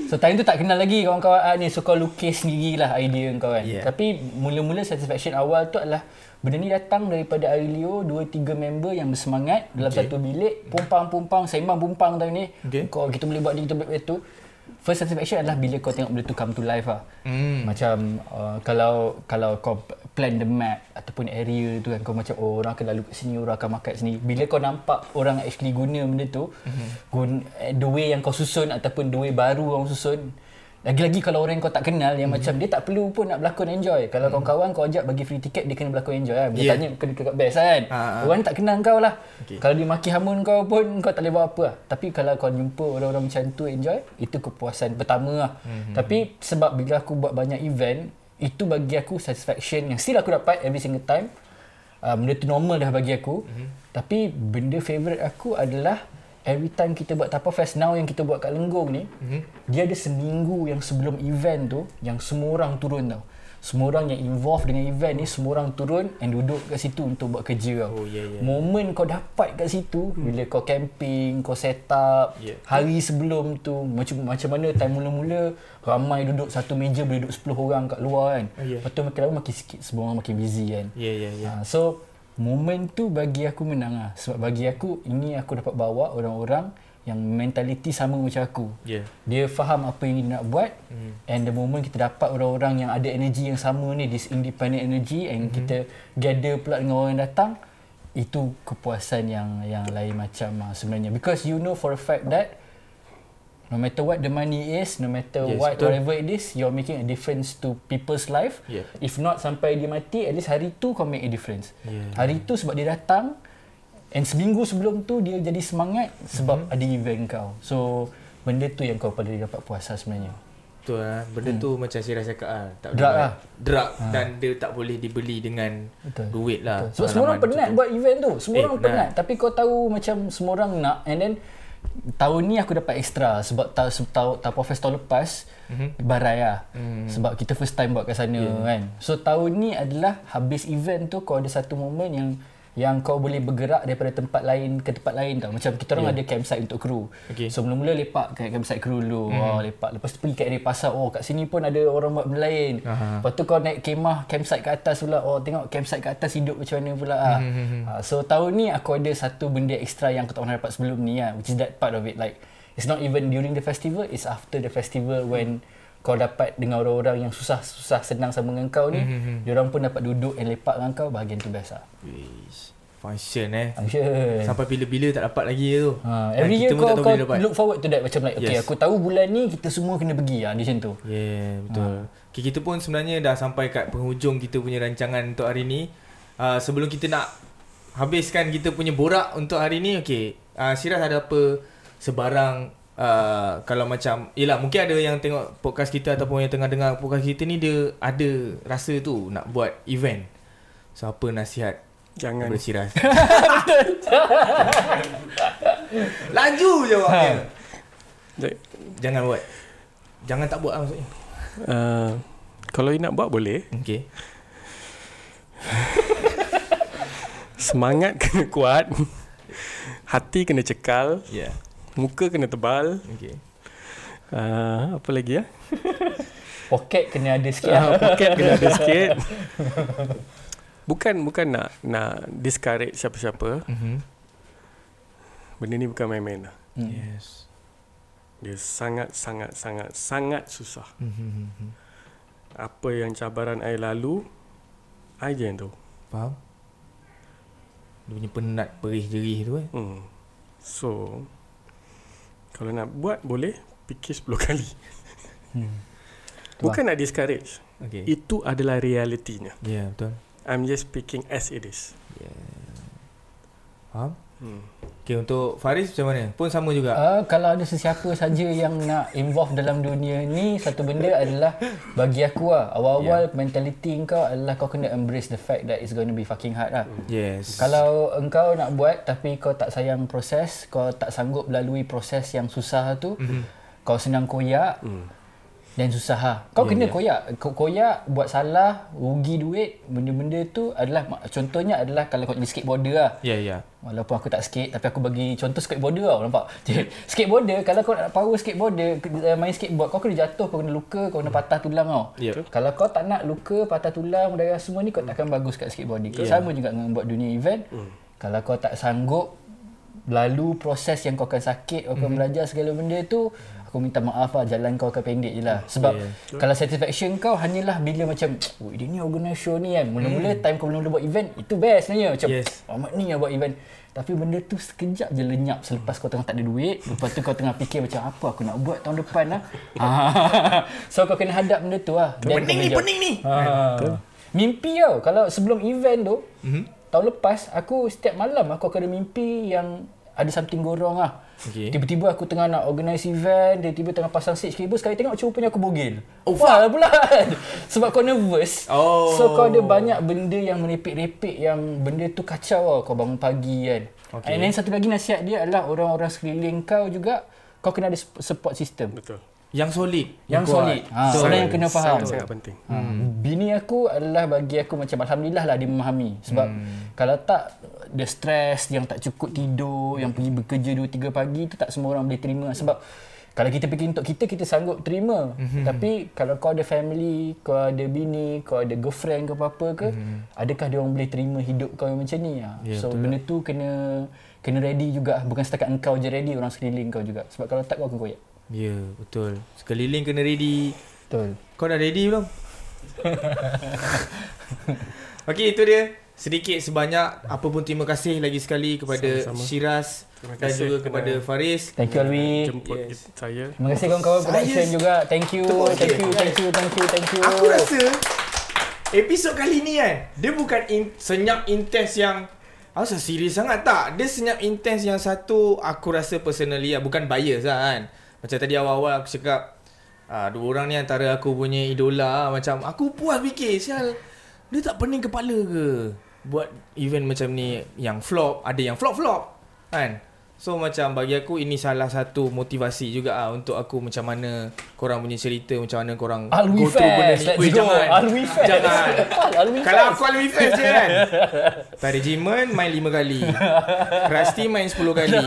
So time tu tak kenal lagi kawan-kawan ah, ni. So kau lukis sendirilah idea kau kan. Yeah. Tapi mula-mula satisfaction awal tu adalah benda ni datang daripada Arilio, 2-3 member yang bersemangat dalam Okay. satu bilik. Pumpang-pumpang, sembang pumpang time ni. Okay. Kau kita boleh buat ni, kita boleh buat itu. First satisfaction adalah bila kau tengok benda tu come to life lah. Hmm. Macam uh, kalau kalau kau plan the map ataupun area tu kan kau macam oh orang akan lalu kat sini orang akan makan kat sini bila kau nampak orang actually guna benda tu mm-hmm. guna, eh, the way yang kau susun ataupun the way baru orang susun lagi-lagi kalau orang yang kau tak kenal yang mm-hmm. macam dia tak perlu pun nak berlakon enjoy kalau mm-hmm. kawan-kawan kau ajak bagi free ticket dia kena berlakon enjoy lah bila Yeah. tanya kena dekat best kan Ah, ah. orang tak kenal kau lah Okay. kalau dia maki hamun kau pun kau tak boleh buat apa lah tapi kalau kau jumpa orang-orang macam tu enjoy itu kepuasan pertama lah mm-hmm. tapi sebab bila aku buat banyak event itu bagi aku satisfaction yang still aku dapat every single time uh, benda tu normal dah bagi aku mm-hmm. tapi benda favourite aku adalah every time kita buat Tapa Fest now yang kita buat kat Lenggong ni mm-hmm. dia ada seminggu yang sebelum event tu yang semua orang turun tau semua orang yang involved dengan event ni semua orang turun and duduk kat situ untuk buat kerja Oh, tau. ya, ya. Moment kau dapat kat situ hmm. bila kau camping, kau set up Ya. hari sebelum tu macam macam mana time mula-mula ramai duduk satu meja boleh duduk 10 orang kat luar kan. Oh, ya. Lepas tu makin lama makin sikit semua orang makin busy kan. Ya ya ya. Ha, so moment tu bagi aku menang lah. Sebab bagi aku ini aku dapat bawa orang-orang yang mentaliti sama macam aku. Ya. Dia faham apa yang dia nak buat Hmm. and the moment kita dapat orang-orang yang ada energi yang sama ni this independent energy and Hmm. kita gather pula dengan orang yang datang itu kepuasan yang yang lain macam lah sebenarnya because you know for a fact that no matter what the money is no matter Yes, what betul. whatever it is you're making a difference to people's life Yeah. if not sampai dia mati at least hari tu kau make a difference Yeah. hari tu sebab dia datang and seminggu sebelum tu dia jadi semangat sebab Mhm. ada event kau so benda tu yang kau pada dapat puasa sebenarnya Betul lah. Benda tu macam saya rasa cakap lah. Tak Drug lah. Drug dan dia tak boleh dibeli dengan Betul. duit lah. Betul. Sebab semua orang penat buat event tu. Semua Eh, orang penat. penat. Tapi kau tahu macam semua orang nak and then tahun ni aku dapat extra sebab tahun tahun tahun fest tahun lepas mm-hmm. barai lah. Mm. Sebab kita first time buat kat sana yeah. kan. So tahun ni adalah habis event tu kau ada satu moment yang yang kau boleh bergerak daripada tempat lain ke tempat lain tau. Macam kita orang Ya. ada campsite untuk kru. Okey. So mula-mula lepak kat campsite kru dulu. Hmm. Oh, lepak. Lepas tu pergi kat area pasar. Oh, kat sini pun ada orang buat benda lain. Aha. Lepas tu kau naik kemah campsite kat atas pula. Oh, tengok campsite kat atas hidup macam mana pula. Ah. Hmm, Ah, so tahun ni aku ada satu benda extra yang aku tak pernah dapat sebelum ni lah. Which is that part of it. Like, it's not even during the festival. It's after the festival when kau dapat dengan orang-orang yang susah-susah senang sama dengan kau ni. Hmm, Diorang pun dapat duduk and lepak dengan kau. Bahagian tu best lah. Wish. Function eh. Function. Sampai bila-bila tak dapat lagi tu. Ha, Dan every year kau, kau look forward to that macam like okay Yes. aku tahu bulan ni kita semua kena pergi ah di macam tu. Yeah, betul. Okay, kita pun sebenarnya dah sampai kat penghujung kita punya rancangan untuk hari ni. Uh, sebelum kita nak habiskan kita punya borak untuk hari ni, okay. Uh, Siras ada apa sebarang uh, kalau macam, yelah mungkin ada yang tengok podcast kita ataupun yang tengah dengar podcast kita ni dia ada rasa tu nak buat event. So apa nasihat Jangan daripada Siras? Laju jawabnya. Jadi, Jangan buat. Jangan tak buat lah maksudnya. uh, Kalau you nak buat boleh Okay. Semangat kena kuat Hati kena cekal Yeah. Muka kena tebal Okay. uh, Apa lagi ya? Poket kena ada sikit. Uh, poket kena ada sikit Bukan bukan nak nak discourage siapa-siapa Mm-hmm. Benda ni bukan main-main lah Hmm. Yes. Dia sangat sangat sangat sangat susah Mm-hmm. Apa yang cabaran I lalu I je yang tahu Faham? Dia punya penat perih jerih tu eh. hmm. So Kalau nak buat boleh Fikir 10 kali Hmm. Bukan nak discourage Okay. Itu adalah realitinya Ya, yeah, betul. I'm just speaking as it is Faham? hmm. Okay, untuk Faris macam mana? Pun sama juga. Uh, kalau ada sesiapa saja yang nak involve dalam dunia ni satu benda adalah bagi aku lah awal-awal yeah. mentality kau adalah kau kena embrace the fact that it's going to be fucking hard lah. Yes. Kalau engkau nak buat tapi kau tak sayang proses, kau tak sanggup lalui proses yang susah tu, mm-hmm. kau senang koyak Hmm. Dan susah lah. Kau Ya, kena ya. koyak. Kau koyak, buat salah, rugi duit, benda-benda tu adalah contohnya adalah kalau kau jadi skateboarder lah. Ya, ya. Walaupun aku tak skate tapi aku bagi contoh skateboarder tau nampak. Skateboarder kalau kau nak power skateboarder eh, main skateboard kau kena jatuh, kau kena luka, kau kena patah tulang tau. Ya. Kalau kau tak nak luka, patah tulang, darah semua ni kau takkan bagus kat skateboarding. Ya. Yeah. Sama juga dengan buat dunia event. Mm. Kalau kau tak sanggup lalu proses yang kau akan sakit, kau akan mm. belajar segala benda tu, aku minta maaf lah jalan kau akan pendek je lah. Sebab Yeah. yeah. kalau satisfaction kau hanyalah bila macam, oh dia ni organize show ni kan. Mula-mula mm. time kau belum buat event, itu best sebenarnya. Macam, Yes. Ahmad ni yang buat event. Tapi benda tu sekejap je lenyap selepas kau tengah tak ada duit. Lepas tu kau tengah fikir macam apa aku nak buat tahun depan lah. Ah. so kau kena hadap benda tu lah. Pening ni, pening ni. Ah. Mimpi tau. Kalau sebelum event tu, Mhm. mm-hmm. tahun lepas, aku setiap malam aku akan ada mimpi yang ada something go wrong lah. Okay. Tiba-tiba aku tengah nak organize event, tiba-tiba tengah pasang stage cable, sekali tengok rupanya aku bogel. Oh, Wah, pula kan. Sebab kau nervous. Oh. So kau ada banyak benda yang merepek-repek yang benda tu kacau tau. Kau bangun pagi kan. Okay. And then satu lagi nasihat dia adalah orang-orang sekeliling kau juga, kau kena ada support system. Betul Yang solid. Yang kuat. solid. Ha, So, orang yang kena faham. Sangat, sangat penting Hmm. Bini aku adalah bagi aku macam alhamdulillah lah dia memahami sebab hmm. kalau tak dia stres yang tak cukup tidur yang pergi bekerja 2 3 pagi tu tak semua orang boleh terima sebab kalau kita fikir untuk kita kita sanggup terima mm-hmm. tapi kalau kau ada family kau ada bini kau ada girlfriend ke apa-apa ke mm-hmm. adakah dia orang boleh terima hidup kau yang macam ni Ya, yeah, so benda tu kena kena ready juga bukan setakat engkau je ready orang sekeliling kau juga sebab kalau tak kau akan koyak Ya, betul. Sekeliling kena ready. betul Kau dah ready belum? Okey, itu dia. Sedikit sebanyak apa pun terima kasih lagi sekali kepada Sama-sama. Shiraz Terima dan kasih juga kerana kepada Faris. thank you Alwi Jemput Yes. saya Terima kasih kawan-kawan production juga. Thank you. Thank sikit. you, thank you, thank you, thank you. Aku rasa episod kali ni kan dia bukan in, senyap intens yang Aku rasa serius sangat tak Dia senyap intens yang satu Aku rasa personally lah Bukan bias lah kan Macam tadi awal-awal aku cakap ah, Dua orang ni antara aku punya idola lah. Macam aku puas fikir Sial Dia tak pening kepala ke Buat event macam ni Yang flop Ada yang flop-flop Kan So macam bagi aku ini salah satu motivasi juga ah untuk aku macam mana korang punya cerita macam mana korang Alwi go through benda ni. Let's jangan. Alwi Fest. Jangan. Alwi Kalau aku Alwi Fest je kan. Tadi Jiman main 5 kali. Rusty main 10 kali.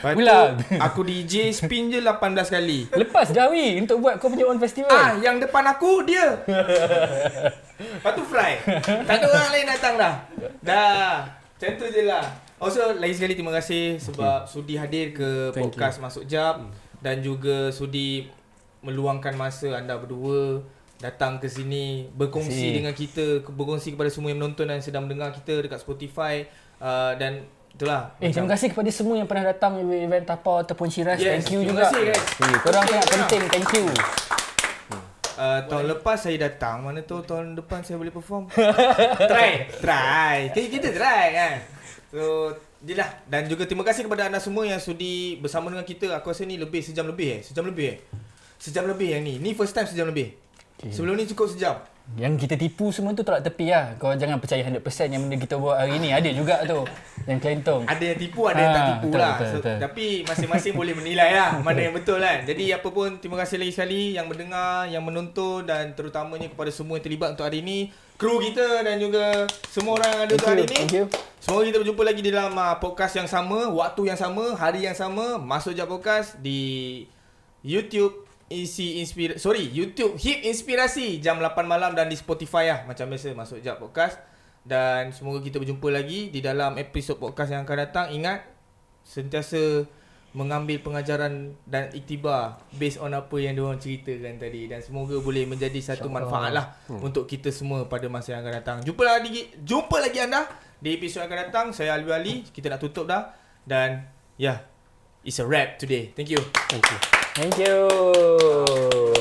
Lepas tu aku DJ spin je 18 kali. Lepas Jawi untuk buat kau punya own festival. Ah, yang depan aku dia. Lepas tu fly. Tak ada orang lain datang dah. Dah. Macam tu je lah. Also, lagi sekali terima kasih sebab sudi hadir ke Thank podcast Masuk Jap dan juga sudi meluangkan masa anda berdua datang ke sini berkongsi Terima kasih. dengan kita, berkongsi kepada semua yang menonton dan sedang mendengar kita dekat Spotify uh, dan itulah. Eh, terima kasih kepada semua yang pernah datang event Tapau ataupun Shiraz. Yes, thank you terima juga. kasih, guys. Eh, korang Terima sangat penting. Thank you. Uh, tahun lepas saya datang Mana tahu tahun depan saya boleh perform Try Try Kita, kita try kan So Jelah Dan juga terima kasih kepada anda semua Yang sudi bersama dengan kita Aku rasa ni lebih Sejam lebih eh Sejam lebih eh Sejam lebih yang ni Ni first time sejam lebih Okay. Sebelum ni cukup sejam Yang kita tipu semua tu tolak tepi lah. Kau jangan percaya 100% yang benda kita buat hari ni. Ada juga tu. Yang kelentong. Ada yang tipu Ada yang tak Ah, tipu betul, lah betul, so, betul. Tapi masing-masing boleh menilai lah Mana yang betul kan Jadi apa pun Terima kasih lagi sekali Yang mendengar Yang menonton Dan terutamanya kepada semua yang terlibat untuk hari ni Kru kita Dan juga Semua orang yang ada Thank untuk hari ni. Thank you. Semoga kita berjumpa lagi di dalam uh, podcast yang sama, waktu yang sama, hari yang sama, masuk je podcast di YouTube isi inspirasi sorry YouTube Hip Inspirasi jam 8 malam dan di Spotify lah macam biasa. Masuk je podcast. Dan semoga kita berjumpa lagi di dalam episod podcast yang akan datang. Ingat sentiasa mengambil pengajaran dan iktibar based on apa yang diorang ceritakan tadi dan semoga boleh menjadi satu manfaat lah hmm. untuk kita semua pada masa yang akan datang. Jumpa lagi jumpa lagi anda di episod yang akan datang. Saya Alwi Ali. Kita nak tutup dah dan yeah, it's a wrap today. Thank you. Thank you. Thank you.